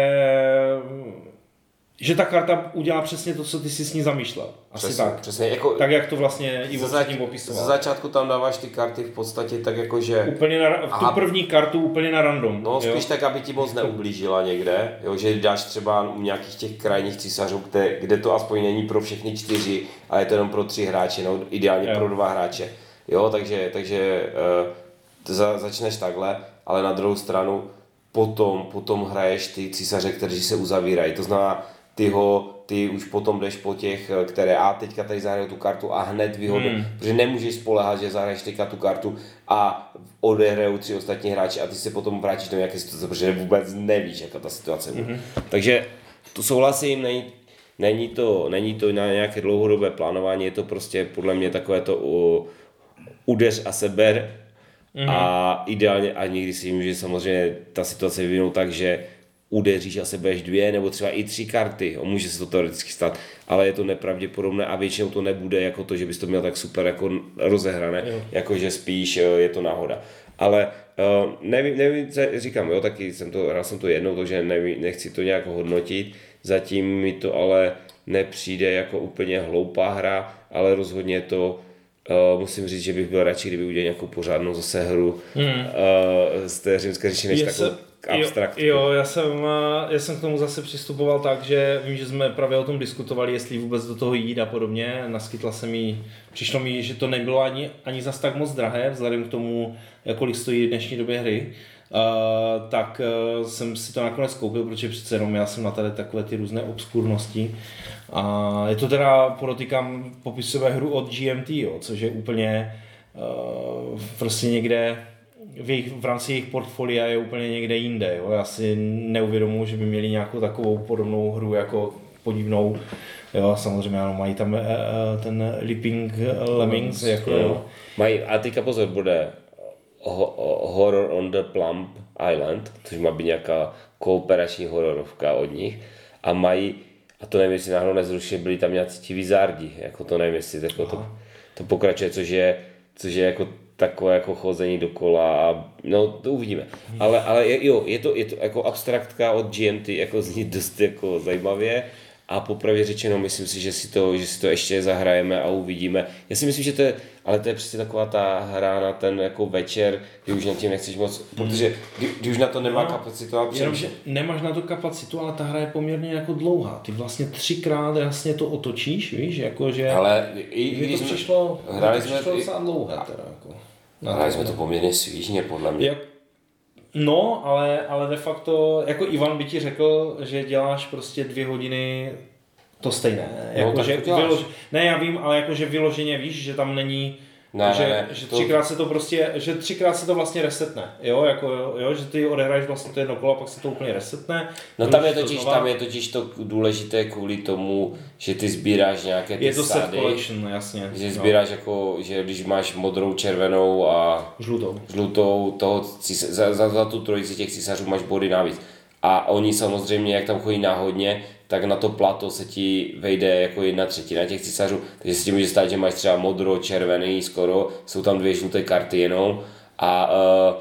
že ta karta udělá přesně to, co ty si s ní zamýšlel. Asi Přesně, tak. přesně, jako Tak, jak to vlastně Ivo za, za popisoval. začátku tam dáváš ty karty v podstatě tak jako, že Úplně na, v tu Aha. první kartu úplně na random. No, jo? spíš tak, aby ti moc neublížila někde, jo, že dáš třeba u nějakých těch krajních císařů, kde, kde to aspoň není pro všechny čtyři, ale je to jenom pro tři hráče, no, ideálně Jo. pro dva hráče. Jo, takže, takže uh, za, začneš takhle, ale na druhou stranu potom, potom hraješ ty císaře, kteří se uzavírají. To znamená, ty ho, ty už potom jdeš po těch, eh, které a teďka tady zahrajou tu kartu a hned vyhodnou, Hmm. protože nemůžeš spolehat, že zahraješ teďka tu kartu a odehrajou tři ostatní hráči a ty se potom vrátíš do nějaké situace, protože vůbec nevíš, jaká ta situace bude. Takže to souhlasím, není, není, to, není to na nějaké dlouhodobé plánování, je to prostě podle mě takové to u, udeř a seber a ideálně, a někdy si může samozřejmě ta situace vyvinout tak, že udeříš a sebereš dvě nebo třeba i tři karty, jo, může se to teoreticky stát, ale je to nepravděpodobné a většinou to nebude jako to, že bys to měl tak super jako rozehrané, Jo. jako že spíš eh, je to náhoda. Ale uh, nevím, nevím, co říkám, jo, taky jsem to, hrál jsem to jednou, takže nevím, nechci to nějak hodnotit, zatím mi to ale nepřijde jako úplně hloupá hra, ale rozhodně to Uh, musím říct, že bych byl radši, kdyby udělal nějakou pořádnou zase hru hmm. uh, z té římské říše, než takovou abstraktu. Jo, jo já, jsem, eh, já jsem k tomu zase přistupoval tak, že vím, že jsme právě o tom diskutovali, jestli vůbec do toho jít a podobně. Naskytla se mi, přišlo mi, že to nebylo ani, ani zas tak moc drahé, vzhledem k tomu, kolik stojí v dnešní době hry. Uh, tak uh, jsem si to nakonec koupil, protože přece jenom já jsem na tady takové ty různé obskurnosti. A je to teda, podotýkám, popisové hru od GMT, jo, což je úplně uh, prostě někde v, jejich, v rámci jejich portfolia je úplně někde jinde. Jo. Já si neuvědomuji, že by měli nějakou takovou podobnou hru jako podivnou. Jo, samozřejmě ano, mají tam uh, ten Leaping Lemmings, jako jo. Mají, a teďka pozor, bude Horror on the Plump Island, což má být nějaká kooperační hororovka od nich. A mají, a to nevím, jestli náhodou nezrušili, byli tam nějací ti vizardi, jako to nevím, jestli jako to, to pokračuje, což je, což je jako takové jako chození dokola a no to uvidíme. Ale, ale je- jo, je to, je to jako abstraktka od GMT, jako zní dost jako zajímavě a popravě řečeno, myslím si, že si to, že si to ještě zahrajeme a uvidíme. Já si myslím, že to je, ale to je přesně taková ta hra na ten jako večer, kdy už na tím nechceš moc, protože kdy, kdy už na to nemá No, kapacitu a Jenomže nemáš na to kapacitu, ale ta hra je poměrně jako dlouhá. Ty vlastně třikrát jasně to otočíš, víš, jako že ale i, i když to přišlo, hráli to jsme- přišlo i- docela dlouhé teda, jako. Hráli jsme to poměrně svížně, podle mě. Jak, no, ale, ale de facto, jako Ivan by ti řekl, že děláš prostě dvě hodiny to stejné. No, Jako, tak že to vylož, ne, já vím, ale jako, že vyloženě víš, že tam není Ne, že, ne, ne, že to- třikrát se to prostě, že třikrát se to vlastně resetne, jo, jako, jo, že ty odehraješ vlastně to jedno kolo, pak se to úplně resetne. No tam je vložíš to totiž, znova. tam je totiž to důležité kvůli tomu, že ty sbíráš nějaké ty je to set collection, jasně. že jo. sbíráš jako, že když máš modrou, červenou a Žlutou. žlutou, toho za, za, za tu trojici těch císařů máš body navíc. A oni samozřejmě, jak tam chodí náhodně, tak na to plato se ti vejde jako jedna třetina těch císařů, takže se ti může stát, že máš třeba modro, červený skoro, jsou tam dvě žluté karty jenom. A uh,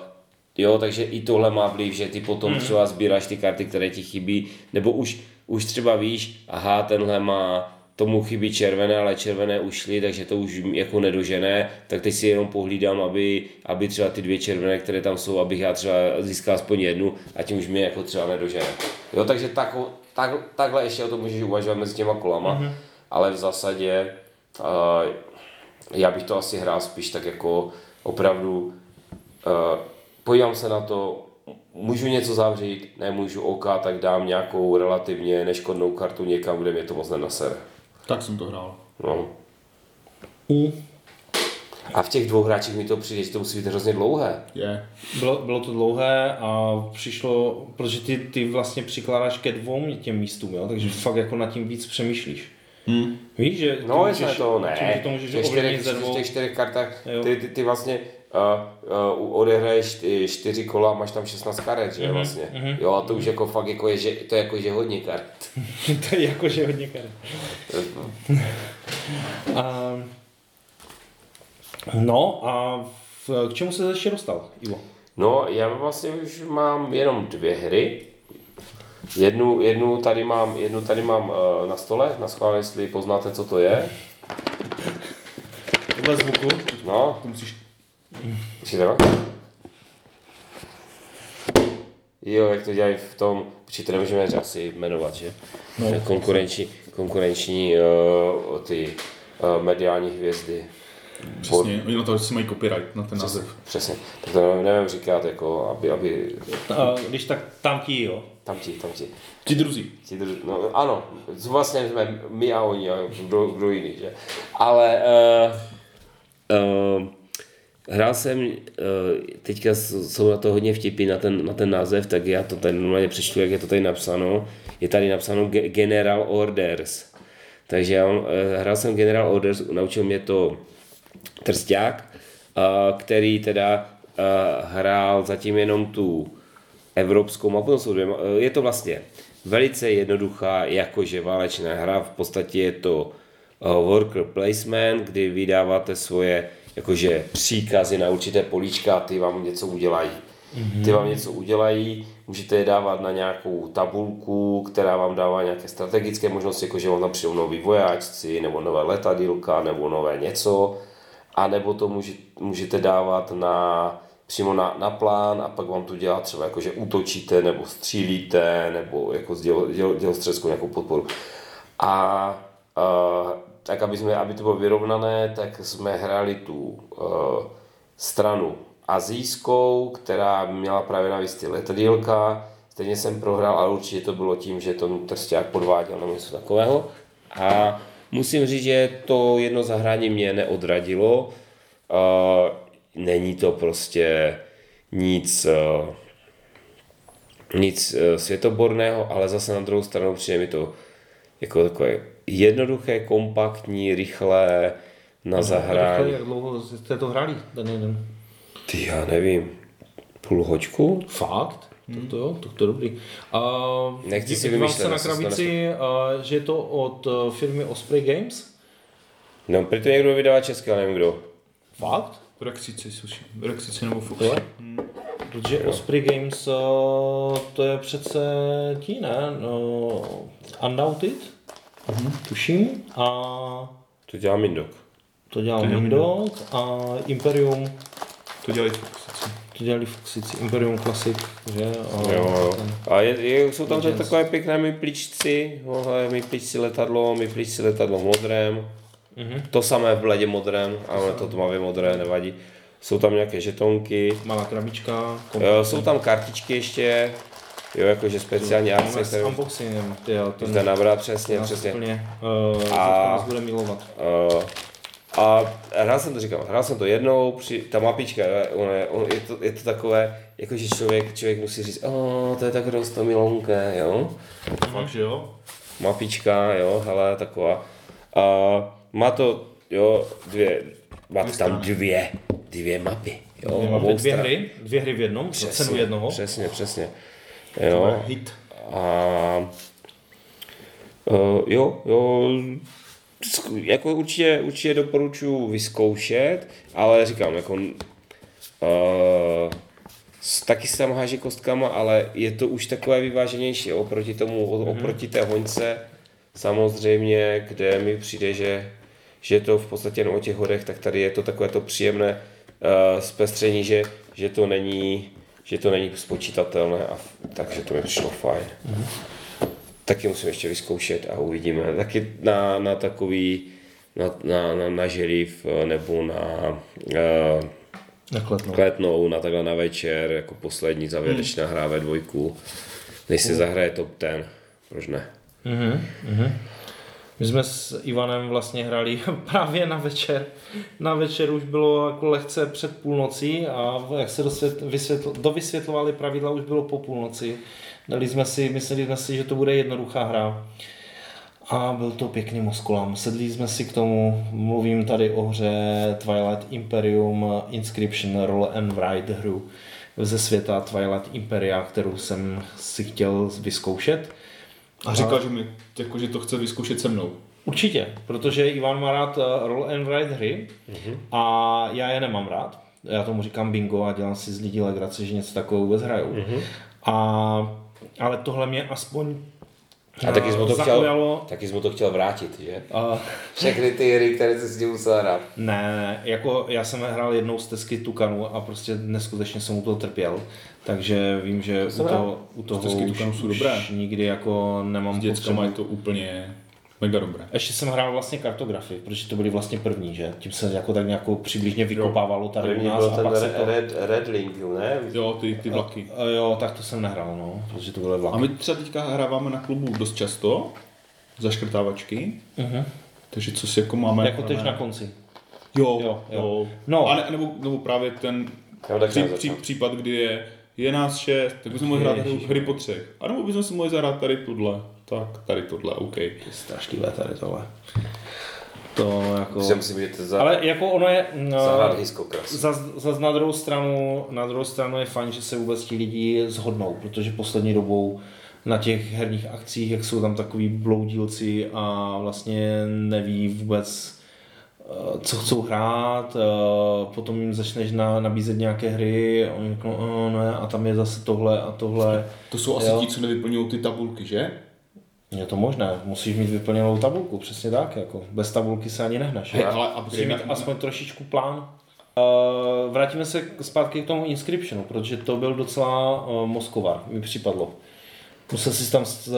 jo, takže i tohle má vliv, že ty potom třeba sbíráš ty karty, které ti chybí, nebo už, už třeba víš, aha, tenhle má tomu chybí červené, ale červené ušly, takže to už jako nedožené, tak teď si jenom pohlídám, aby, aby třeba ty dvě červené, které tam jsou, abych já třeba získal aspoň jednu a tím už mě jako třeba nedožene. Jo, takže tak, tak, takhle ještě o tom můžeš uvažovat mezi těma kolama, mm-hmm. ale v zásadě uh, já bych to asi hrál spíš tak jako opravdu uh, podívám se na to, můžu něco zavřít, nemůžu OK, tak dám nějakou relativně neškodnou kartu někam, kde mě to moc nenasere. Tak jsem to hrál. No. A v těch dvou hráčích mi to přijde, že to musí být hrozně dlouhé. Je. Bylo, bylo to dlouhé a přišlo, protože ty, ty vlastně přikládáš ke dvou těm místům, jo? takže fakt jako nad tím víc přemýšlíš. Hmm. Víš, že ty No, jestli to tím, ne. že to v můžeš těch čtyřech, ze v dvou. těch čtyřech kartách, Jo. ty, ty, ty vlastně uh, uh, odehraješ ty čtyři kola a máš tam 16 karet, že vlastně. Jo, a to už jako fakt jako je, že, to je jako že hodně karet. to je jako, že hodně karet. A, no a v, k čemu se ještě dostal, Ivo? No, já vlastně už mám jenom dvě hry. Jednu, jednu tady mám, jednu tady mám uh, na stole, na schvál, jestli poznáte, co to je. Podle zvuku. No, To musíš... To? Jo, jak to dělají v tom, protože to nemůžeme asi jmenovat, že? No, konkurenční, konkurenční uh, ty uh, mediální hvězdy. Přesně, oni na to si mají copyright na ten název. Přesně. Tak to nevím říkat, jako, aby, aby A, když tak tam ti, jo. tam ti, tam ti. Ti druzí. ti dru... no, ano, vlastně jsme my a oni, a kdo, kdo jiný, že? Ale uh, uh, hrál jsem, uh, teďka jsou na to hodně vtipy na ten, na ten název, tak já to tady normálně přečtu, jak je to tady napsáno. Je tady napsáno Ge- General Orders. Takže já uh, hrál jsem General Orders, naučil mě to Trsták, který teda hrál zatím jenom tu evropskou mapu. eh, je to vlastně velice jednoduchá jakože válečná hra, v podstatě je to uh, worker placement, kdy vydáváte svoje jakože příkazy na určité políčka a ty vám něco udělají. Ty vám něco udělají, můžete je dávat na nějakou tabulku, která vám dává nějaké strategické možnosti, jako že vám tam přijdou noví vojáčci, nebo nové letadílka, nebo nové něco, a nebo to může, můžete dávat na přímo na, na plán a pak vám to dělá třeba jako, že útočíte nebo střílíte nebo jako s dělo, dělo, dělostřelskou nějakou podporu. A uh, tak, aby, jsme, aby to bylo vyrovnané, tak jsme hráli tu uh, stranu azijskou, která měla právě navíc ty letadílka. Stejně jsem prohrál, ale určitě to bylo tím, že to trsták podváděl nebo něco takového. A musím říct, že to jedno zahrání mě neodradilo. Není to prostě nic, uh, nic uh, světoborného, ale zase na druhou stranu přijde mi to jako takové jednoduché, kompaktní, rychlé na zahrání. Rychle, jak dlouho jste to hráli, ten jeden? Ty, já nevím, půl hoďku? Fakt? Hmm. To, to jo, to, to je dobrý. A Nechci si vymýšlet, se na krabici, a, že je to od eh, firmy Osprey Games. No, proto někdo vydává česky, ale nevím kdo. Fakt? Rexici, sushi. Rexici nebo Fox. Jo? Protože Osprey Games uh, to je přece ti, ne? No, Undoubted, mm-hmm. tuším. A To dělá Mindok. to dělal Mindog a Imperium, To dělají Foxici. To dělali Foxici, Imperium Classic, že? A Jo, jo. A je, je, jsou tam takové pěkné mypličci, tohle mypličci letadlo, mypličci letadlo v modrém, Mhm. to samé v bledě modrém, ale to tmavě modré nevadí. Jsou tam nějaké žetonky, Malá krabička, jo, jsou tam kartičky ještě, jo, jakože speciální akce, Máme s které unboxingem, ten zde nabrat, přesně, přesně. úplně, uh, A- nás bude milovat. Uh, a hrál jsem to, říkám, hrál jsem to jednou, při, ta mapička, ona je, on, je, to, je to takové, jakože člověk, člověk musí říct, o, to je tak rostomilonké, jo. Fakt, že jo? mapička, jo, hele, taková. A má to, jo, dvě, má to tam dvě, dvě mapy, jo, Máme obou dvě hry, dvě hry v jednom, za cenu jednoho. Přesně, přesně. Jo, hit. a uh, jo, jo, jako určitě, určitě doporučuji vyzkoušet, ale říkám, jako uh, s- taky se tam háže kostkama, ale je to už takové vyváženější oproti tomu, o- oproti té hoňce. Samozřejmě, kde mi přijde, že, že to v podstatě jen o těch hodech, tak tady je to takové to příjemné uh, zpestření, že, že to není že to není spočítatelné, a, takže to mi přišlo fajn. Taky musím ještě vyzkoušet a uvidíme. Taky na, na takový, na, na, na, na žeriv eh, nebo na uh, Nakletnou. kletnou, na takhle na večer, jako poslední závěrečná hra ve dvojku, než se zahraje top ten, proč ne? My jsme s Ivanem vlastně hráli právě na večer. Na večer už bylo jako lehce před půlnocí a jak se dosvětl, vysvětl, dovysvětlovali pravidla, už bylo po půlnoci. Dali jsme si, mysleli jsme si, že to bude jednoduchá hra. A byl to pěkný moskulam. Sedli jsme si k tomu, mluvím tady o hře Twilight Imperium Inscription Roll and Write hru ze světa Twilight Imperia, kterou jsem si chtěl vyzkoušet. A říkal, že, mi, jako, že to chce vyzkoušet se mnou. Určitě, protože Ivan má rád eh, roll and write hry a já je nemám rád. Já tomu říkám bingo a dělám si z lidí legraci, že něco takového vůbec hrajou. A, ale tohle mě aspoň A taky jsi mu to chtěl, zaujalo. taky jsi mu to chtěl vrátit, že? A, Všechny ty hry, které jsi s tím musel hrát. ne, ne, jako já jsem hrál jednou z tesky Tukanu a prostě neskutečně jsem u toho trpěl. Takže vím, že u toho, u toho Stezky už, Tukanu jsou už dobré. nikdy jako nemám S dětskama potřebu. je to úplně mega dobré. Ještě jsem hrál vlastně kartografii, protože to byly vlastně první, že? Tím se jako tak nějakou přibližně vykopávalo tady u První nás byl a ten pak se to... Red, Red Link, jo, ne? Jo, ty, ty vlaky. A jo, tak to jsem nehrál, no, protože to byly vlaky. A my třeba teďka hráváme na klubu dost často, zaškrtávačky, Mhm. takže co si jako máme... Jako teď na konci. Jo, Jo, jo, jo. No. A ne, nebo, nebo právě ten Jo, tak pří, pří, případ, kdy je, je nás šest, tak bychom mohli hrát hry po třech. A nebo bychom si mohli zahrát tady tohle. Tak, tady tohle, OK. Strašlivé tady tohle. To jako... Že musím být za, Ale jako ono je... No, zahrát. Zas, zas na druhou stranu, na druhou stranu je fajn, že se vůbec ti lidi zhodnou, protože poslední dobou na těch herních akcích, jak jsou tam takový bloudílci a vlastně neví vůbec, eh, co chcou hrát, eh, potom jim začneš na, nabízet nějaké hry a oni řeknou, "Oh, ne, a tam je zase tohle a tohle. To jsou asi Jo. ti, co nevyplňují ty tabulky, že? Je to možné, musíš mít vyplněnou tabulku, přesně tak, jako bez tabulky se ani nehneš. Hej, ale upgrade Musíš mít na- aspoň trošičku plán. Uh, vrátíme se k- zpátky k tomu Inscriptionu, protože to byl docela uh, mozkovar, mi připadlo. Musel si tam uh,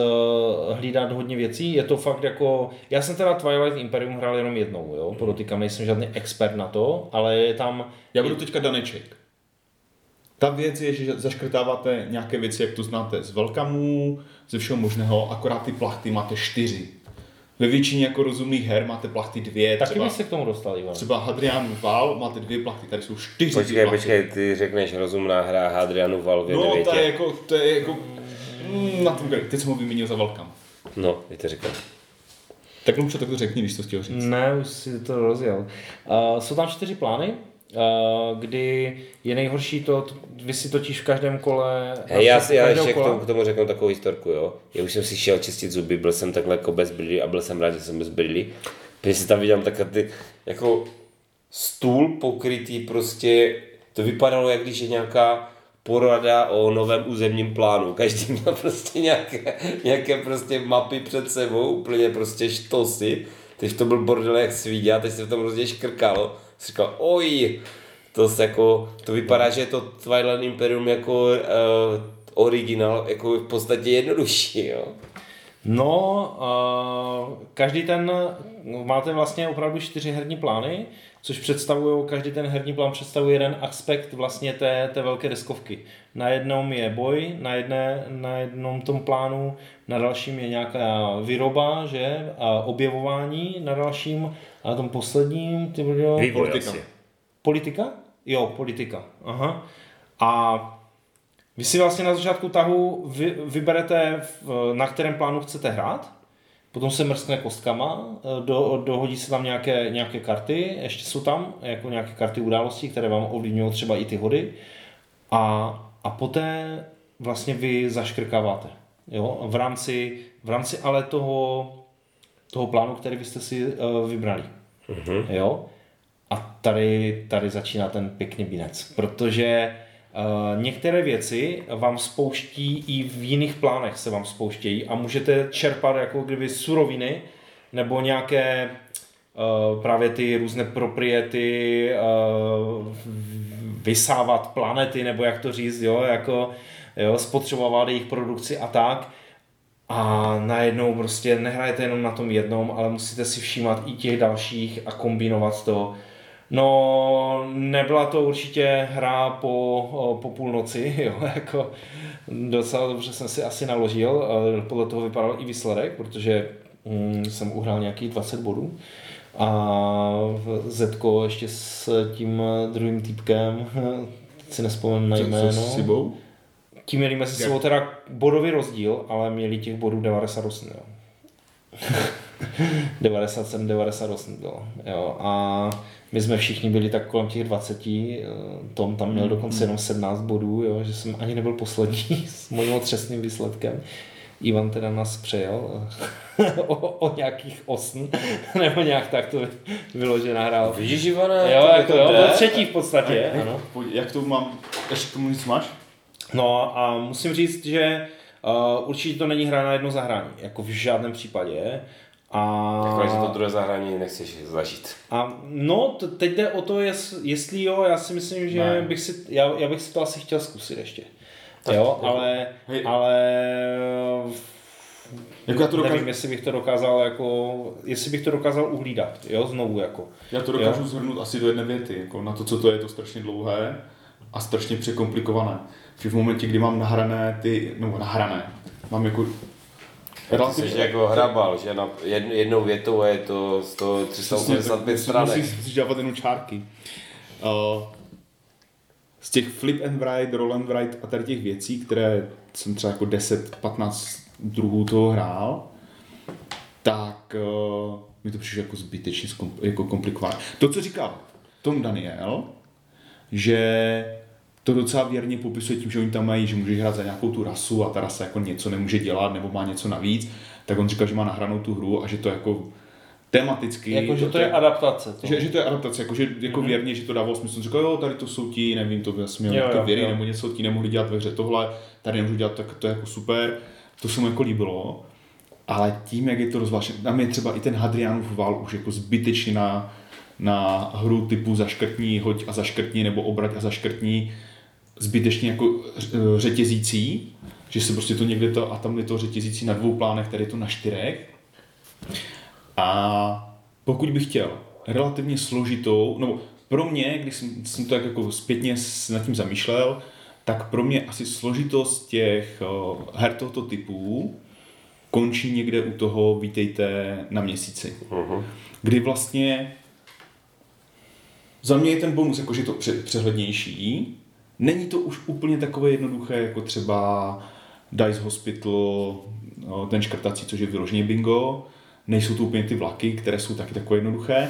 hlídat hodně věcí, je to fakt jako, já jsem teda Twilight Imperium hrál jenom jednou, jo, podotýkám, nejsem žádný expert na to, ale je tam, Já budu teďka Daneček. Ta věc je, že zaškrtáváte nějaké věci, jak to znáte z Velkamů, ze všeho možného, akorát ty plachty máte čtyři. Ve většině jako rozumných her máte plachty dvě, taky třeba, se k tomu dostal, Ivan. třeba Hadrianův val máte dvě plachty, tady jsou čtyři ty Počkej, plachty. počkej, ty řekneš rozumná hra Hadrianu Val v No, to je jako, to je jako, mm, na tom, teď jsem ho vyměnil za Velkam. No, je to říkal. Tak Lumčo, tak to řekni, když to chtěl říct. Ne, už si to rozjel. Uh, jsou tam čtyři plány, kdy je nejhorší to, vy si totiž v každém kole... Hej, já, si, já ještě k kola- tomu, k tomu řeknu takovou historku, jo. Já už jsem si šel čistit zuby, byl jsem takhle jako bez brýlí a byl jsem rád, že jsem bez brýlí. Protože si tam viděl takhle ty, jako stůl pokrytý prostě, to vypadalo, jak když je nějaká porada o novém územním plánu. Každý měl prostě nějaké, nějaké prostě mapy před sebou, úplně prostě štosy. Teď to byl bordel jak svíďa, teď se v tom hrozně škrkalo. Jsi říkal, oj, to se jako, to vypadá, že je to Twilight Imperium jako uh, originál, jako v podstatě jednodušší, jo. No, uh, každý ten, máte vlastně opravdu čtyři herní plány, což představují, každý ten herní plán představuje jeden aspekt vlastně té, té velké deskovky. Na jednom je boj, na, jedné, na jednom tom plánu, na dalším je nějaká výroba, že, a objevování, na dalším, a na tom posledním, ty bylo... Vývoj politika. asi. Politika? Jo, politika. Aha. A vy si vlastně na začátku tahu vy, vyberete, v, na kterém plánu chcete hrát, potom se mrskne kostkama, eh, do, dohodí se tam nějaké, nějaké karty, ještě jsou tam jako nějaké karty událostí, které vám ovlivňují třeba i ty hody. A, a poté vlastně vy zaškrkáváte. Jo? V, rámci, v rámci ale toho, toho plánu, který vy jste si uh, vybrali. Mm-hmm. Jo? A tady, tady začíná ten pěkný binec, protože některé věci vám spouští i v jiných plánech se vám spouštějí a můžete čerpat jako kdyby suroviny nebo nějaké uh, právě ty různé propriety, uh, vysávat planety, nebo jak to říct, jo, jako jo, spotřebovat jejich produkci a tak. A najednou prostě nehrajete jenom na tom jednom, ale musíte si všímat i těch dalších a kombinovat to. No, nebyla to určitě hra po, po půlnoci, jo, jako docela dobře jsem si asi naložil, podle toho vypadal i výsledek, protože mm, jsem uhrál nějakých 20 bodů a Zetko ještě s tím druhým týpkem, si nespomenu na jméno. s Sibou? Ti měli mezi sebou teda bodový rozdíl, ale měli těch bodů 98, jo. 97, 98 bylo, jo. A my jsme všichni byli tak kolem těch 20, eh, Tom tam měl dokonce jenom 17 bodů, jo, že jsem ani nebyl poslední s mojím otřesným výsledkem. Ivan teda nás přejel eh, o, o nějakých 8, nebo nějak tak to bylo, že nahrál. Vidíš, Ivane? Jo, to jako, to jo, byl třetí v podstatě, ano. Pojď, Jak to mám, ještě k tomu nic máš? No a musím říct, že uh, určitě to není hra na jedno zahrání, jako v žádném případě. A, Takhle, že to druhé zahrání nechceš zažít. a no, teď jde o to, jest, jestli jo, já si myslím, že Ne. bych si, já, já bych si to asi chtěl zkusit ještě. jo, ale, hej. ale Jako já to dokážu, nevím, jestli bych to dokázal jako, jestli bych to dokázal uhlídat, jo, znovu jako. já to dokážu zhrnout asi do jedné věty. Jako na to, co to je, je to strašně dlouhé a strašně překomplikované. Že v momentě, kdy mám nahrané ty, nebo nahrané, mám jako Ty jsi jako hrabal, že na jed, jednou větou a je to 100, 385 stránek. Musíš, musíš dávat jenom čárky. Uh, z těch flip and write, roll and write a tady těch věcí, které jsem třeba jako 10-15 druhů toho hrál, tak uh, mi to přišlo jako zbytečně zkom- jako komplikované. To, co říkal Tom Daniel, že to docela věrně popisuje tím, že oni tam mají, že můžeš hrát za nějakou tu rasu a ta rasa jako něco nemůže dělat nebo má něco navíc, tak on říkal, že má nahranou tu hru a že to jako tematicky... Jako, že to je adaptace. To. Že, že to je adaptace, jako, že, jako mm-hmm. věrně, že to dávalo smysl. On říkal, jo, tady to jsou ti, nevím, to jsem měl nějaké věry, jo. nebo něco ti nemohli dělat ve hře tohle, tady nemůžu dělat, tak to je jako super. To se mu jako líbilo. Ale tím, jak je to rozvláštěné, tam je třeba i ten Hadrianův val už jako zbytečně na, na hru typu zaškrtní, hoď a zaškrtní, nebo obrať a zaškrtní, zbytečně jako eh, řetězící, že se prostě to někde to, a tam je to řetězící na dvou plánech, tady je to na čtyřech. A pokud bych chtěl relativně složitou, nebo pro mě, když jsem, jsem to tak jako zpětně nad tím zamýšlel, tak pro mě asi složitost těch o, her tohoto typu končí někde u toho vítejte na měsíci. Uh-huh. Kdy vlastně za mě je ten bonus jakože to pře- přehlednější. Není to už úplně takové jednoduché, jako třeba Dice Hospital, no, ten škrtací, což je vyloženě bingo. Nejsou to úplně ty vlaky, které jsou taky takové jednoduché.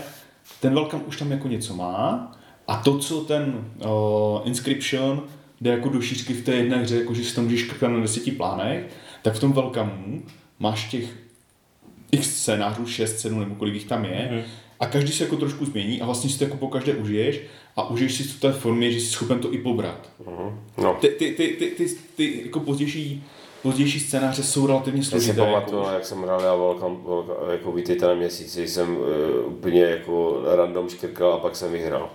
Ten Welcome už tam jako něco má. A to, co ten uh, Inscription jde jako do šířky v té jedné hře, jako že si tam můžeš škrtat na deseti plánech, tak v tom Welcomeu máš těch x scénářů, 6, 7 nebo kolik jich tam je. Mm. A každý se jako trošku změní a vlastně si to jako po každé užiješ a užiješ si to té formě, že jsi schopen to i pobrat. No, Ty, ty, ty, ty, ty, ty jako pozdější, pozdější scénáře jsou relativně já si složité. pamatuju, jako, jak jsem hrál já Welcome, Welcome, jako vítejte na měsíci, jsem uh, úplně jako random škrkal a pak jsem vyhrál.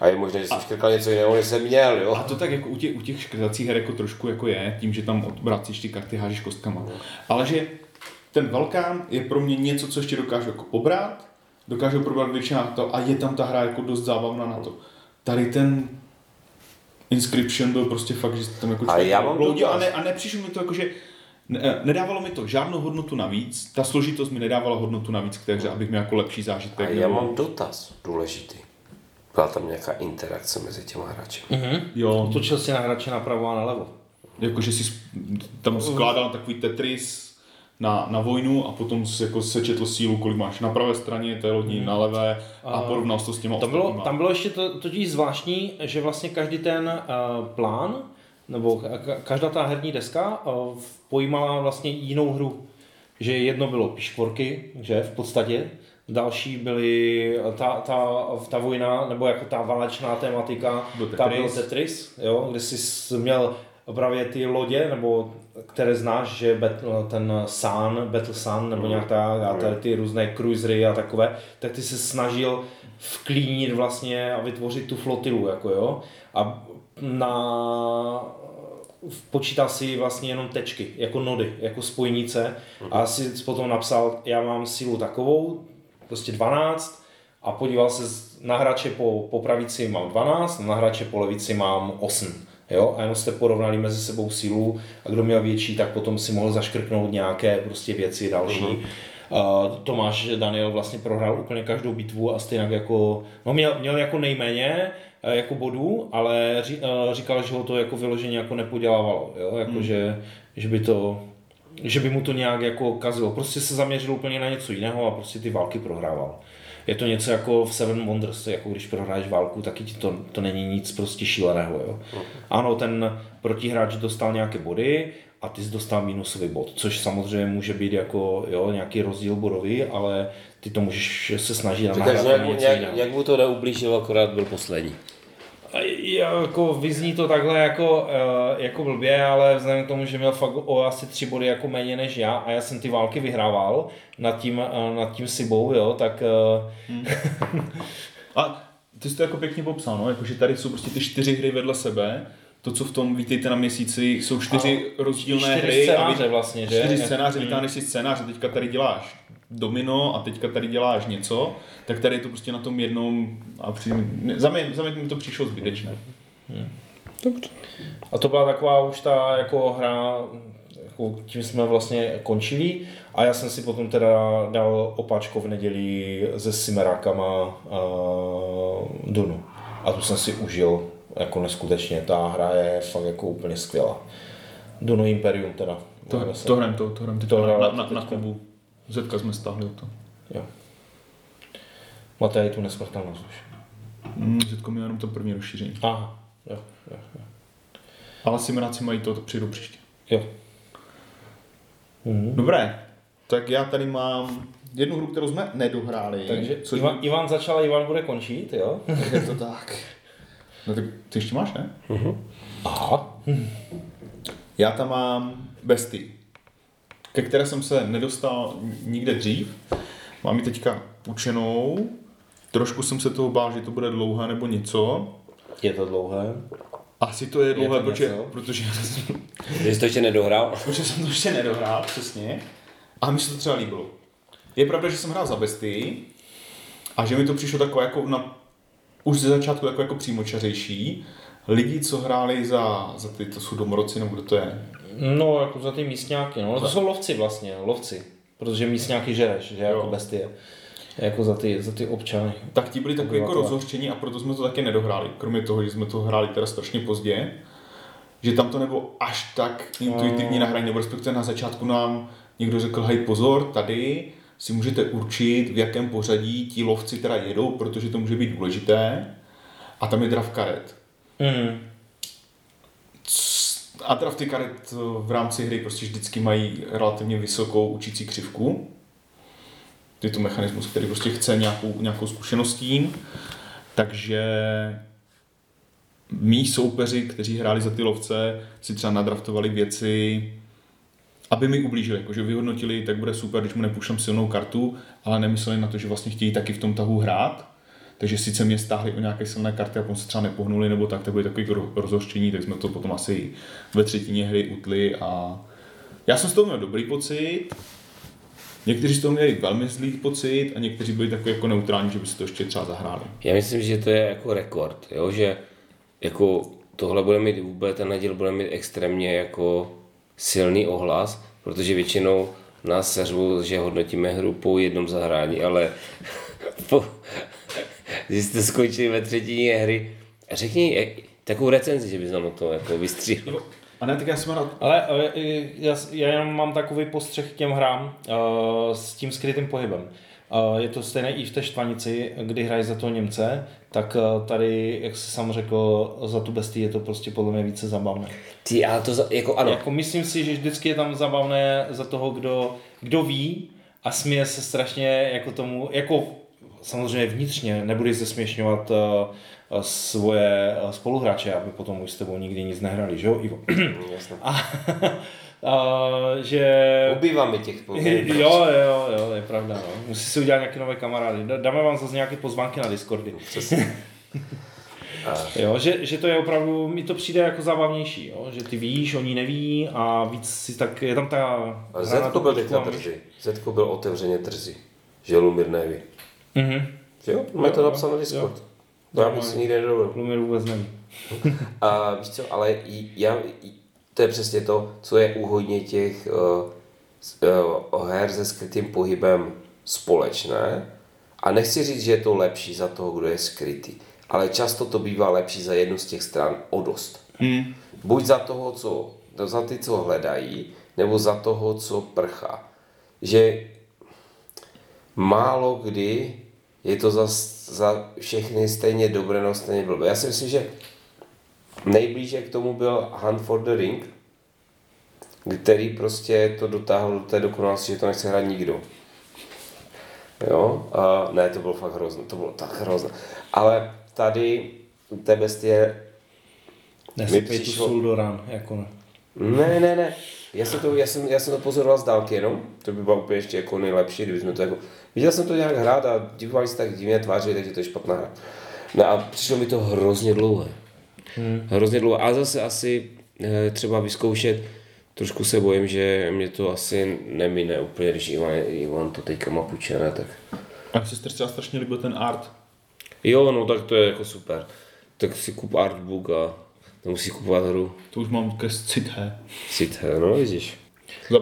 A je možné, že jsem škrkal něco jiného, než jsem měl, jo. a to tak jako u těch, u těch škrtacích her jako trošku jako je, tím, že tam odvracíš ty karty, hážeš kostkama. Ale že ten Velkán je pro mě něco, co ještě dokážu jako pobrat, dokážu probrat většina to a je tam ta hra jako dost zábavná na to. Tady ten Inscription byl prostě fakt, že tam jako Ale já mám bloudil a, ne, a nepřišlo mi to jako, že ne, nedávalo mi to žádnou hodnotu navíc, ta složitost mi nedávala hodnotu navíc k té hře, abych měl jako lepší A zážitek. já nebo- mám dotaz důležitý. Byla tam nějaká interakce mezi těma hráči. Jo, Otočil si na hráče napravo a nalevo. jako že si tam skládal takový Tetris na, na vojnu a potom si jako sečetl sílu, kolik máš na pravé straně té lodní, na levé a porovnal to s těma Tam bylo, tam bylo ještě to, totiž zvláštní, že vlastně každý ten uh, plán, nebo ka- ka- každá ta herní deska uh, pojímala vlastně jinou hru. Že jedno bylo pišporky, že v podstatě, další byly ta, ta, ta vojna, nebo jako ta válečná tematika, Byl tam byl Tetris. Tetris, jo, kde jsi měl právě ty lodě, nebo které znáš, že bet- ten Sun, Battle Sun, nebo nějak tak, a tady ty různé cruisery a takové, tak ty se snažil vklínit vlastně a vytvořit tu flotilu, jako jo. A na počítal si vlastně jenom tečky, jako nody, jako spojnice a si potom napsal, já mám sílu takovou, prostě 12 a podíval se na hráče po, po pravici mám 12, na hráče po levici mám 8. Jo? A jenom jste porovnali mezi sebou sílu a kdo měl větší, tak potom si mohl zaškrknout nějaké prostě věci další. Uh, Tomáš Daniel vlastně prohrál úplně každou bitvu a stejně jako, no měl, měl jako nejméně eh, jako bodů, ale ří, eh, říkal, že ho to jako vyloženě jako nepodělávalo, jo? Jako, že, že by to že by mu to nějak jako kazilo. Prostě se zaměřil úplně na něco jiného a prostě ty války prohrával. Je to něco jako v Seven Wonders, jako když prohráš válku, taky ti to, to není nic prostě šíleného. Jo. Ano, ten protihráč dostal nějaké body a ty jsi dostal minusový bod, což samozřejmě může být jako jo, nějaký rozdíl bodový, ale ty to můžeš se snažit nahrát na nějak, nějak, nějak mu to neublížil, akorát byl poslední. Jako vyzní to takhle jako, eh, jako blbě, ale vzhledem k tomu, že měl fakt o asi tři body jako méně než já a já jsem ty války vyhrával nad tím, eh, nad tím Sibou, jo, tak eh, A ty jsi to jako pěkně popsal, no? jako, že tady jsou prostě ty čtyři hry vedle sebe, to, co v tom Vítejte na měsíci, jsou čtyři rozdílné čtyři hry. scénáře a vy- vlastně, že? Čtyři scénáře, vytáhneš si scénář a teďka tady děláš domino a teďka tady děláš něco, tak tady je to prostě na tom jednom a při, za, mě, za mě mi to přišlo zbytečné. A to byla taková už ta jako hra, jako tím jsme vlastně končili a já jsem si potom teda dal opáčko v neděli se Simerákama uh, Dunu. A tu jsem si užil jako neskutečně, ta hra je fakt jako úplně skvělá. Dunu Imperium teda. To, to hrem, to, to hrem To hrál na, na, na, klubu. Zetka jsme stáhli o to. Jo. Máte i tu nesmrtelnost už. Mm, Zetko měl jenom to první rozšíření. Aha, jo, jo, jo. Ale Simuláci mají to, to přijdu příště. jo. Mhm. Dobré, tak já tady mám jednu hru, kterou jsme nedohráli. Takže což Ivan, Ivan začal, Ivan bude končit, jo? je to tak. No tak ty ještě máš, ne? Aha. Já tam mám Besty, ke které jsem se nedostal nikde dřív. Mám ji teďka učenou Trošku jsem se toho bál, že to bude dlouhé nebo něco. Je to dlouhé. Asi to je dlouhé, to protože, protože, Že jsi to ještě nedohrál? protože jsem to ještě nedohrál, přesně. A mi se to třeba líbilo. Je pravda, že jsem hrál za bestii a že mi to přišlo takové jako na, už ze začátku takové jako přímočařejší. Lidi, co hráli za, za ty, to jsou domorodci, nebo kdo to je? No, jako za ty místňáky, no. To jsou lovci vlastně, lovci. Protože místňáky žereš, že jako Jo. bestie. Jako za ty, za ty občany. tak ti byli takový jako rozhořčení a proto jsme to taky nedohráli. Kromě toho, že jsme to hráli teda strašně pozdě, že tam to nebylo až tak intuitivní na hraní, nebo respektive na začátku nám někdo řekl, hej pozor, tady si můžete určit, v jakém pořadí ti lovci teda jedou, protože to může být důležité. A tam je draft karet. Mm. A drafty karet eh, v rámci hry prostě vždycky mají relativně vysokou učící křivku. Je to mechanismus, který prostě chce nějakou, nějakou zkušenost tím. Takže mý soupeři, kteří hráli za ty lovce, si třeba nadraftovali věci, aby mi ublížili, jakože vyhodnotili, tak bude super, když mu nepušlem silnou kartu, ale nemysleli na to, že vlastně chtějí taky v tom tahu hrát. Takže sice mě stáhli o nějaké silné karty a potom se třeba nepohnuli nebo tak, tak byly takový ro- rozhořčení, tak jsme to potom asi ve třetině hry utli a já jsem z toho měl dobrý pocit. Někteří z toho měli velmi zlý pocit a někteří byli takový jako neutrální, že by si to ještě třeba zahráli. Já myslím, že to je jako rekord, jo? že jako tohle bude mít vůbec, ten díl bude mít extrémně jako silný ohlas, protože většinou nás seřvou, že hodnotíme hru po jednom zahrání, ale po, když jste skončili ve třetině hry, řekni jak- takovou recenzi, že bys nám o to jako vystříhl. A ne, tak já jsem rád. Ale já, já jenom mám takový postřeh k těm hrám uh, s tím skrytým pohybem. Je to stejné i v té štvanici, kdy hrají za toho Němce, tak uh, tady, jak jsi sám řekl, za tu bestii je to prostě podle mě více zabavné. Ty, ale to za, jako ano, Jako myslím si, že vždycky je tam zabavné za toho, kdo, kdo ví a směje se strašně jako tomu, jako samozřejmě vnitřně, nebudeš zesměšňovat uh, svoje uh, spoluhráče, aby potom už s tebou nikdy nic nehrali, že jo, Ivo? jasně. A, a že... Ubývá mi těch Jo, jo, jo, je pravda, no. Musí si udělat nějaké nové kamarády. Dá- Dáme vám zase nějaké pozvánky na Discordy. Přesně. Jo, že, že to je opravdu, mi to přijde jako zábavnější, jo? že ty víš, oni neví a víc si tak, je tam ta... Na Zetko byl počku teďka a myš. drzý. Zetko byl otevřeně drzý. Že Lumír neví. Mhm. Že jo? Má to Jo, napsáno na jo. Discord. To já bych si nikdy nedovolil. Lumír vůbec neví. A víš co, ale i- já, to je přesně to, co je u hodně těch uh, uh, her se skrytým pohybem společné. A nechci říct, že je to lepší za toho, kdo je skrytý, ale často to bývá lepší za jednu z těch stran o dost. Hmm. Buď za toho, co, za ty, co hledají, nebo za toho, co prchá. Že málo kdy je to za, za všechny stejně dobré nebo stejně blbé. Já si myslím, že nejblíže k tomu byl Hunt for the Ring, který prostě to dotáhl do té dokonalosti, že to nechce hrát nikdo. Jo, a ne, to bylo fakt hrozné, to bylo tak hrozné. Ale tady té bestie tu přišlo- do ran, jako ne. ne, ne, ne. Já jsem to, já jsem, já jsem to pozoroval z dálky jenom. To by bylo úplně ještě jako nejlepší, kdybychom to jako... Viděl jsem to nějak hrát a divovali se tak divně tváři, takže to je špatná hra. No a přišlo mi to hrozně dlouhé. Hmm. Hrozně dlouhé. A zase asi eh, třeba vyzkoušet, trošku se bojím, že mě to asi nemine úplně, když Ivan, Ivan to teďka má půjčené, tak... A se třeba strašně líbil ten art. Jo, no tak to je jako super. Tak si kup artbook a nemusí kupovat hru. To už mám ke cité. Cithe, no vidíš.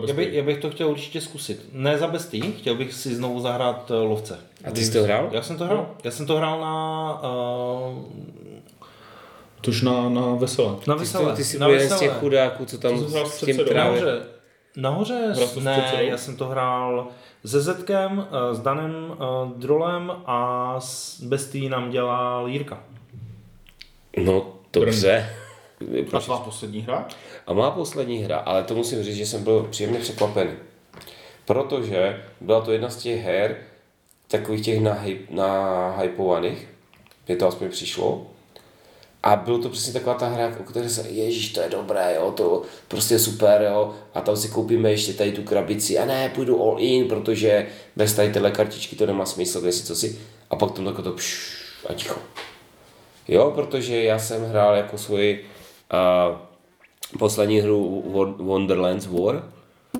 Já, by, já bych to chtěl určitě zkusit. Ne za bestii, chtěl bych si znovu zahrát uh, lovce. A ty jsi to hrál? Já jsem to hrál. Já jsem to hrál na, uh, Tož na, na veselé. na Ty, veselé. ty, ty jsi na byl jeden z veselé. těch chudáků, co tam To s tím trávě. Nahoře, ne, předsedou? já jsem to hrál se Zetkem, eh, s Danem eh, Drolem a s Bestí nám dělal Jirka. No, dobře. A tvá poslední hra? A má poslední hra, ale to musím říct, že jsem byl příjemně překvapený. Protože byla to jedna z těch her, takových těch nahyp, nahypovaných, mě to aspoň přišlo. A bylo to přesně taková ta hra, o které se, ježíš, to je dobré, jo, to prostě je super, jo, a tam si koupíme ještě tady tu krabici, a ne, půjdu all in, protože bez tady téhle kartičky to nemá smysl, kde si co si. a pak tam takové to pš, a ticho. Jo, protože já jsem hrál jako svoji uh, poslední hru Won- Wonderlands War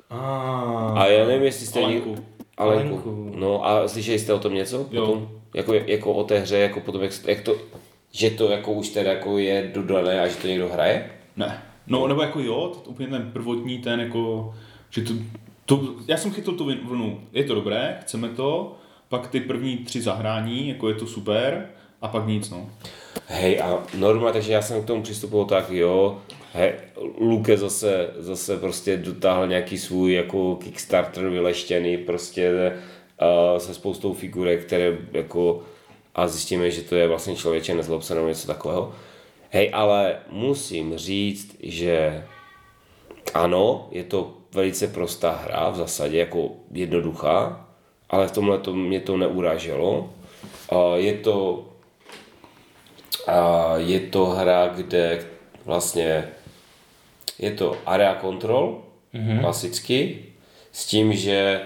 A, a já nevím, jestli jste... Alenku. Alenku. Alenku. No a slyšeli jste o tom něco? Jo. Potom? Jako, jako o té hře, jako potom, jak, jak to, že to jako už teda jako je dodané a že to někdo hraje? Ne. No, nebo jako jo, to, úplně ten prvotní, ten jako, že to, to, já jsem chytl tu vlnu, je to dobré, chceme to, pak ty první tři zahrání, jako je to super, a pak nic, no. Hej, a normálně, takže já jsem k tomu přistupoval tak, jo, hej, Luke zase, zase prostě dotáhl nějaký svůj jako Kickstarter vyleštěný, prostě uh, se spoustou figurek, které jako a zjistíme, že to je vlastně člověče nezlob se nebo něco takového. Hej, ale musím říct, že ano, je to velice prostá hra v zásadě, jako jednoduchá, ale v tomhle to mě to neuráželo. Je to je to hra, kde vlastně je to area control, mm-hmm. klasicky, s tím, že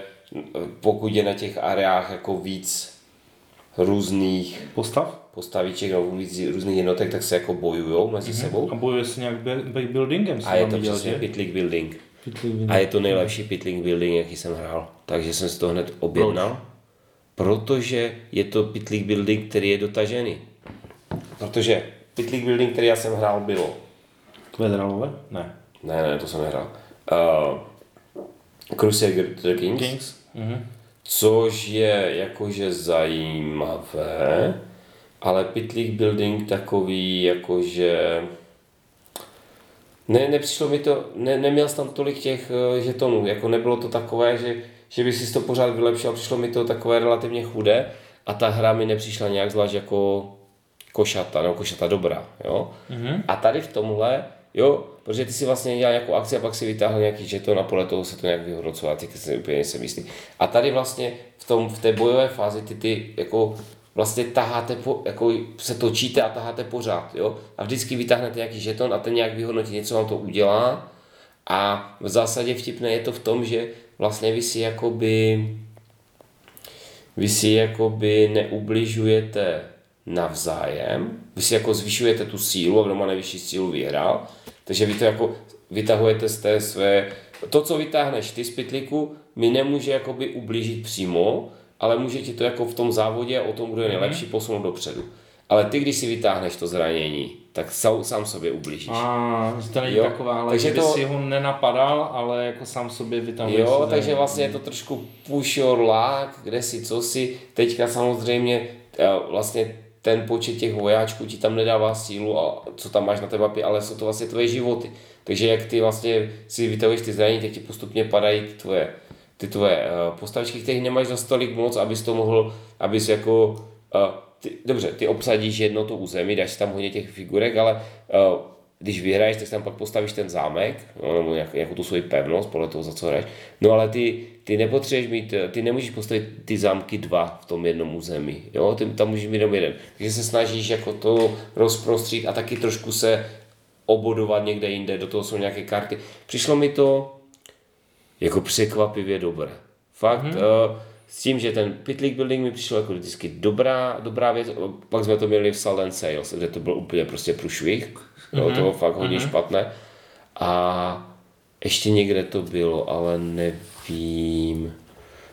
pokud je na těch areách jako víc různých Postav? postaviček nebo různých jednotek, tak se jako bojujou mezi mm-hmm. sebou. A bojuje se nějak back- backbuildingem. A je to viděl, přesně že? pitlík building. Pitlík A je to nejlepší pitlík building, jaký jsem hrál. Takže jsem si to hned objednal. Protože je to pitlík building, který je dotažený. Protože pitlík building, který já jsem hrál, bylo Kvedralové? Ne. Ne, ne, to jsem nehrál. Uh, Crusader Kings, Kings? Mhm. Což je jakože zajímavé, ale pitlík building takový jakože... Ne, nepřišlo mi to, ne, neměl jsem tam tolik těch uh, žetonů, jako nebylo to takové, že, že by si to pořád vylepšil, přišlo mi to takové relativně chudé a ta hra mi nepřišla nějak zvlášť jako košata, nebo košata dobrá, jo. Mm-hmm. A tady v tomhle, jo, protože ty si vlastně dělal nějakou akci a pak si vytáhl nějaký žeton a podle toho se to nějak vyhodnocuje a ty si úplně nejsem jistý. A tady vlastně v, tom, v té bojové fázi ty, ty jako vlastně taháte, po, jako se točíte a taháte pořád, jo. A vždycky vytáhnete nějaký žeton a ten nějak vyhodnotí, něco vám to udělá. A v zásadě vtipné je to v tom, že vlastně vy si jakoby vy si jakoby neubližujete navzájem, vy si jako zvyšujete tu sílu a kdo má nejvyšší sílu vyhrál, takže vy to jako vytahujete z té své, to, co vytáhneš ty z pytlíku, mi nemůže jakoby ublížit přímo, ale může ti to jako v tom závodě o tom, kdo je nejlepší, posunout dopředu. Ale ty, když si vytáhneš to zranění, tak sám, sám sobě ublížíš. A že to není Jo, taková, ale takže že to- si ho nenapadal, ale jako sám sobě vytahuješ. Jo, si takže zranění. vlastně je to trošku push your luck, kde si, co si. Teďka samozřejmě eh, vlastně ten počet těch vojáčků ti tam nedává sílu, a co tam máš na té mapě, ale jsou to vlastně tvoje životy. Takže jak ty vlastně si vytahuješ ty zranění, tak ti postupně padají ty tvoje, ty tvoje eh, postavičky, kterých nemáš za tolik moc, abys to mohl, abys jako eh, ty, dobře, ty obsadíš jedno to území, dáš tam hodně těch figurek, ale uh, když vyhraješ, tak si tam pak postavíš ten zámek, no, nebo nějak, nějakou tu svoji pevnost, podle toho, za co hraješ. No ale ty, ty nepotřebuješ mít, ty nemůžeš postavit ty zámky dva v tom jednom území, jo, ty, tam můžeš mít jenom jeden. Takže se snažíš jako to rozprostřít a taky trošku se obodovat někde jinde, do toho jsou nějaké karty. Přišlo mi to jako překvapivě dobré. Fakt, mm-hmm. uh, s tím, že ten pitlík building mi přišel jako vždycky dobrá, dobrá věc, pak jsme to měli v Salt Sales, kde to byl úplně prostě průšvih, mm-hmm. bylo to fakt hodně mm-hmm. špatné. A ještě někde to bylo, ale nevím.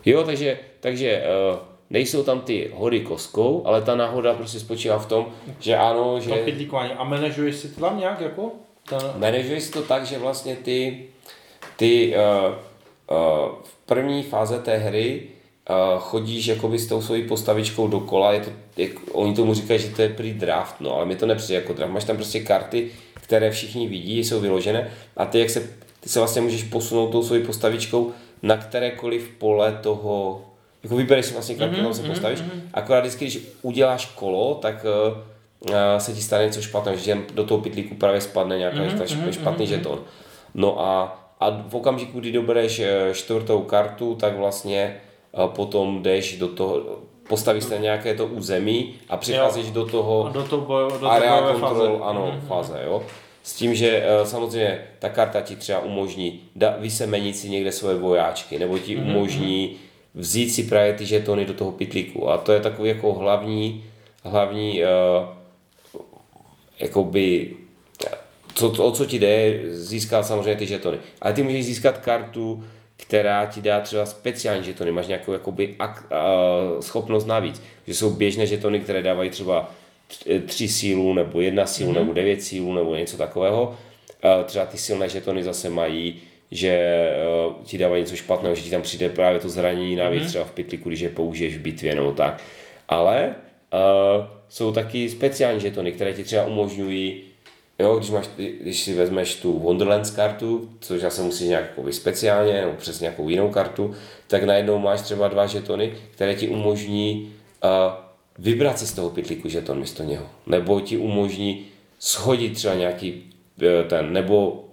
Jo, takže, takže uh, nejsou tam ty hory koskou, ale ta náhoda prostě spočívá v tom, že ano, že... To. A manažuješ si to tam nějak jako? Ten... Manažuješ si to tak, že vlastně ty, ty uh, uh, v první fáze té hry chodíš jakoby s tou svojí postavičkou dokola, je to, jak, oni tomu říkají, že to je prý draft, no, ale mi to nepřijde jako draft, máš tam prostě karty, které všichni vidí, jsou vyložené a ty, jak se, ty se vlastně můžeš posunout tou svojí postavičkou na kterékoliv pole toho, jako vybereš si vlastně kartu, mm-hmm, tam se postavíš, akorát vždycky, když uděláš kolo, tak uh, se ti stane něco špatného, že do toho pytlíku právě spadne nějaký mm-hmm, špatný žeton. No a, a v okamžiku, kdy dobereš eh, čtvrtou kartu, tak vlastně eh, potom jdeš do toho, postavíš se na nějaké to území a přicházíš do toho A do toho bojo, do toho area bojové control, fáze. ano, fáze, jo. S tím, že eh, samozřejmě ta karta ti třeba umožní da, vysemenit si někde svoje vojáčky, nebo ti umožní vzít si právě ty žetony do toho pitlíku. A to je takový jako hlavní, hlavní uh, jakoby, co, o co ti jde, získat samozřejmě ty žetony. Ale ty můžeš získat kartu, která ti dá třeba speciální žetony, máš nějakou jakoby ak, uh, schopnost navíc, že jsou běžné žetony, které dávají třeba tř- tři sílu, nebo jedna sílu, mm-hmm. nebo devět sílu, nebo něco takového. Uh, třeba ty silné žetony zase mají, že uh, ti dávají něco špatného, že ti tam přijde právě to zranění navíc, mm-hmm. třeba v pytliku, když je použiješ v bitvě nebo tak. Ale uh, jsou taky speciální žetony, které ti třeba umožňují Jo, když, máš, když si vezmeš tu Wonderlands kartu, což zase musíš nějak jakoby speciálně nebo přes nějakou jinou kartu, tak najednou máš třeba dva žetony, které ti umožní uh, vybrat si z toho pytlíku žeton místo něho. Nebo ti umožní schodit třeba nějaký uh, ten, nebo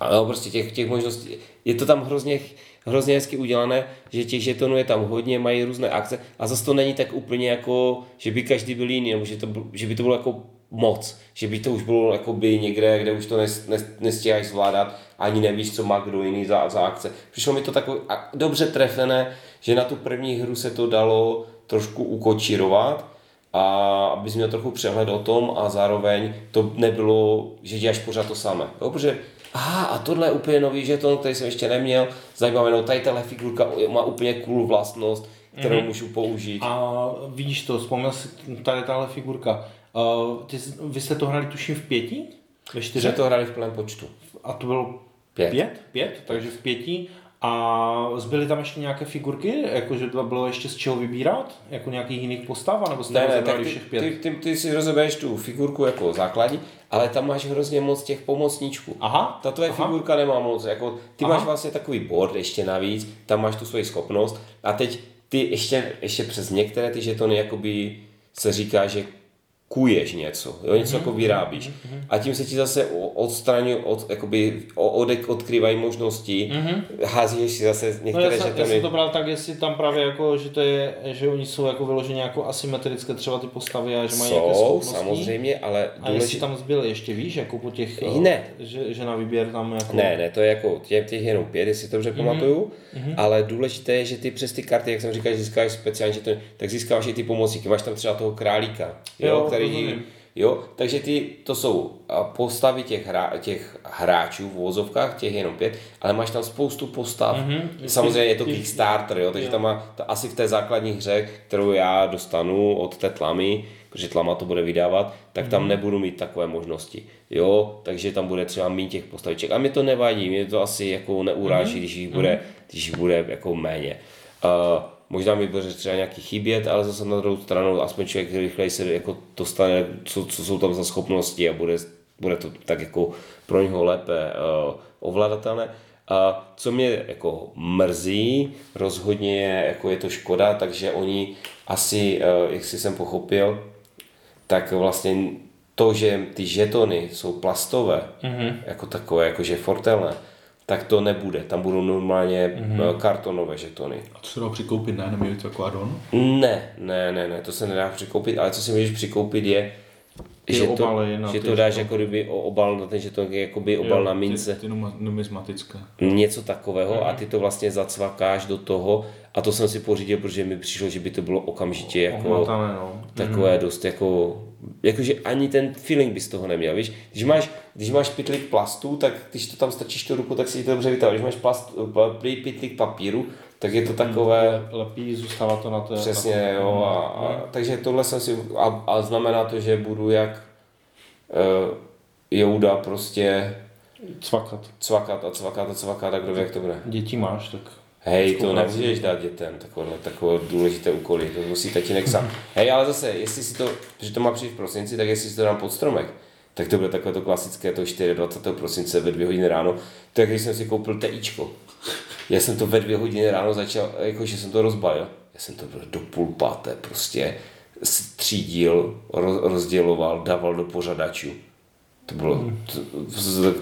ale prostě těch, těch možností, je to tam hrozně, hrozně hezky udělané, že těch žetonů je tam hodně, mají různé akce a zase to není tak úplně jako, že by každý byl jiný, nebo že, to, že by to bylo jako moc, že by to už bylo jakoby někde, kde už to nes, nes, nestíháš zvládat, ani nevíš, co má kdo jiný za, za akce. Přišlo mi to takové dobře trefené, že na tu první hru se to dalo trošku ukočírovat, a abys měl trochu přehled o tom a zároveň to nebylo, že děláš pořád to samé. Jo, protože aha, a tohle je úplně nový žeton, který jsem ještě neměl, zajímavé, no tady tahle figurka má úplně cool vlastnost, kterou mm-hmm. můžu použít. A vidíš to, vzpomněl si tady tahle figurka. Uh, ty, vy jste to hrali tuším v pěti? Ve Že čtyřech? to hrali v plném počtu. A to bylo Pět. pět? Pět, takže v pěti. A zbyly tam ještě nějaké figurky, jakože to bylo ještě z čeho vybírat? Jako nějakých jiných postav, nebo jste Ne, ne, tak ty, všech pět? ty, ty, ty si rozebereš tu figurku jako základní, ale tam máš hrozně moc těch pomocníčků. Aha, Ta tvoje aha. figurka nemá moc, jako ty Aha. máš vlastně takový board ještě navíc, tam máš tu svoji schopnost a teď ty ještě, ještě přes některé ty žetony jakoby se říká, že kuješ něco, jo, něco jako vyrábíš. A tím se ti zase odstraňují, od, jakoby o- odek odkrývají možnosti, házíš si zase No některé já, jsem, já žetony. jsem to bral tak, jestli tam právě jako, že to je, že oni jsou jako vyloženě jako asymetrické třeba ty postavy a že mají nějaké Jsou, schopnosti. samozřejmě, ale A jestli tam zbyly ještě víš, jako po těch, Ne. že, že na výběr tam jako... Ne, ne, to je jako těch, těch jenom pět, jestli to dobře Mhm. pamatuju, ale důležité je, že ty přes ty karty, jak jsem říkal, že získáš speciálně, že to, tak získáváš i ty pomocníky. Máš tam třeba toho králíka, jo, Jo, který, rozumím. jo, takže ty, to jsou postavy těch, hra, těch hráčů v vozovkách, těch jenom pět, ale máš tam spoustu postav. Samozřejmě je to Kickstarter, jo, takže jo. tam má, to asi v té základní hře, kterou já dostanu od té tlamy, protože tlama to bude vydávat, tak tam nebudu mít takové možnosti. Jo, takže tam bude třeba méně těch postaviček. A mi to nevadí, mě to asi jako neuráží, když jich bude, když jich bude jako méně. Uh, možná mi bude třeba nějaký chybět, ale zase na druhou stranu aspoň člověk rychleji se jako dostane, co, co jsou tam za schopnosti a bude, bude to tak jako pro něho lépe uh, ovladatelné. A co mě jako mrzí, rozhodně je, jako je to škoda, takže oni asi, eh, jak si jsem pochopil, tak vlastně to, že ty žetony jsou plastové, mm-hmm. jako takové, jakože fortelné, tak to nebude. Tam budou normálně mm-hmm. kartonové žetony. A to se dá přikoupit, ne? Je to jako add-on? Ne, ne, ne, ne, to se nedá přikoupit, ale co si můžeš přikoupit je, že to, na že to dáš žetony. jako kdyby obal na ten žeton, jakoby obal na mince. Ty, ty numismatické. něco takového a ty to vlastně zacvakáš do toho a to jsem si pořídil, protože mi přišlo, že by to bylo okamžitě jako Ohmatané, no. takové dost jako, jakože ani ten feeling bys toho neměl, víš? Když máš, když máš pytlík plastu, tak když to tam strčíš tu ruku, tak si to dobře vytáhne. Když máš plast, pytlík papíru, tak je to takové, Lepí, zůstává to na to. přesně, jo, a, a, takže tohle jsem si, a, a znamená to, že budu jak uh, Jouda prostě Cvakat. cvakat a cvakat a cvakat a kdo ví, jak to bude. Děti máš, tak... Hej, to nemůžeš dát dětem, takové, takové důležité úkoly, to musí tatínek sám. Hej, ale zase, jestli si to, protože to má přijít v prosinci, tak jestli si to dám pod stromek, tak to bude takové to klasické, to 24. prosince ve dvě hodiny ráno, tak když jsem si koupil TIčko. Já jsem to ve dvě hodiny ráno začal, jakože jsem to rozbalil. Já jsem to byl do půl páté, prostě střídil, roz, rozděloval, dával do pořadačů. To bylo, to, to,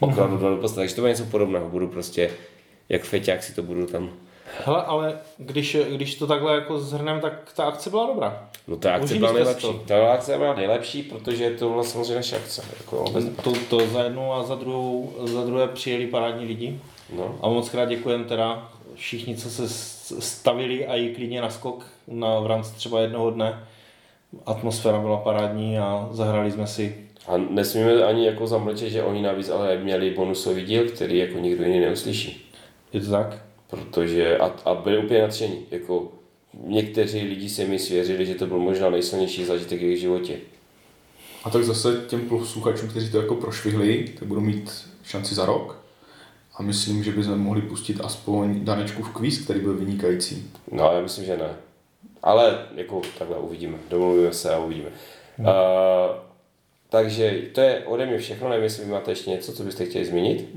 opravdu dal do takže to bude něco podobného, budu prostě, jak feťák si to budu tam Hele, ale když, když to takhle jako zhrneme, tak ta akce byla dobrá. No ta akce Užili byla nejlepší. to? Ta akce byla nejlepší, protože to byla samozřejmě naše akce. Jako. To, to za jednu a za druhou, za druhé přijeli parádní lidi. No. A moc krát děkujeme teda všichni, co se stavili a i klidně na skok na, v rámci třeba jednoho dne. Atmosféra byla parádní a zahrali jsme si. A nesmíme ani jako zamlčet, že oni navíc ale měli bonusový díl, který jako nikdo jiný neuslyší. Je to tak? Protože, a, a byli úplně nadšení. Jako někteří lidi se mi svěřili, že to byl možná nejsilnější zážitek v jejich životě. A tak zase těm posluchačům, kteří to jako prošvihli, tak budou mít šanci za rok. A myslím, že bychom mohli pustit aspoň Danečku v kvíz, který byl vynikající. No, já myslím, že ne. Ale jako takhle uvidíme. Domluvíme se a uvidíme. Uh, takže to je ode mě všechno. Nevím, jestli vy máte ještě něco, co byste chtěli zmínit.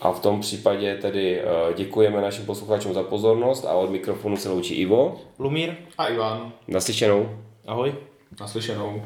A v tom případě tedy uh, děkujeme našim posluchačům za pozornost a od mikrofonu se loučí Ivo. Lumír, A Ivan, Naslyšenou. ahoj. naslyšenou.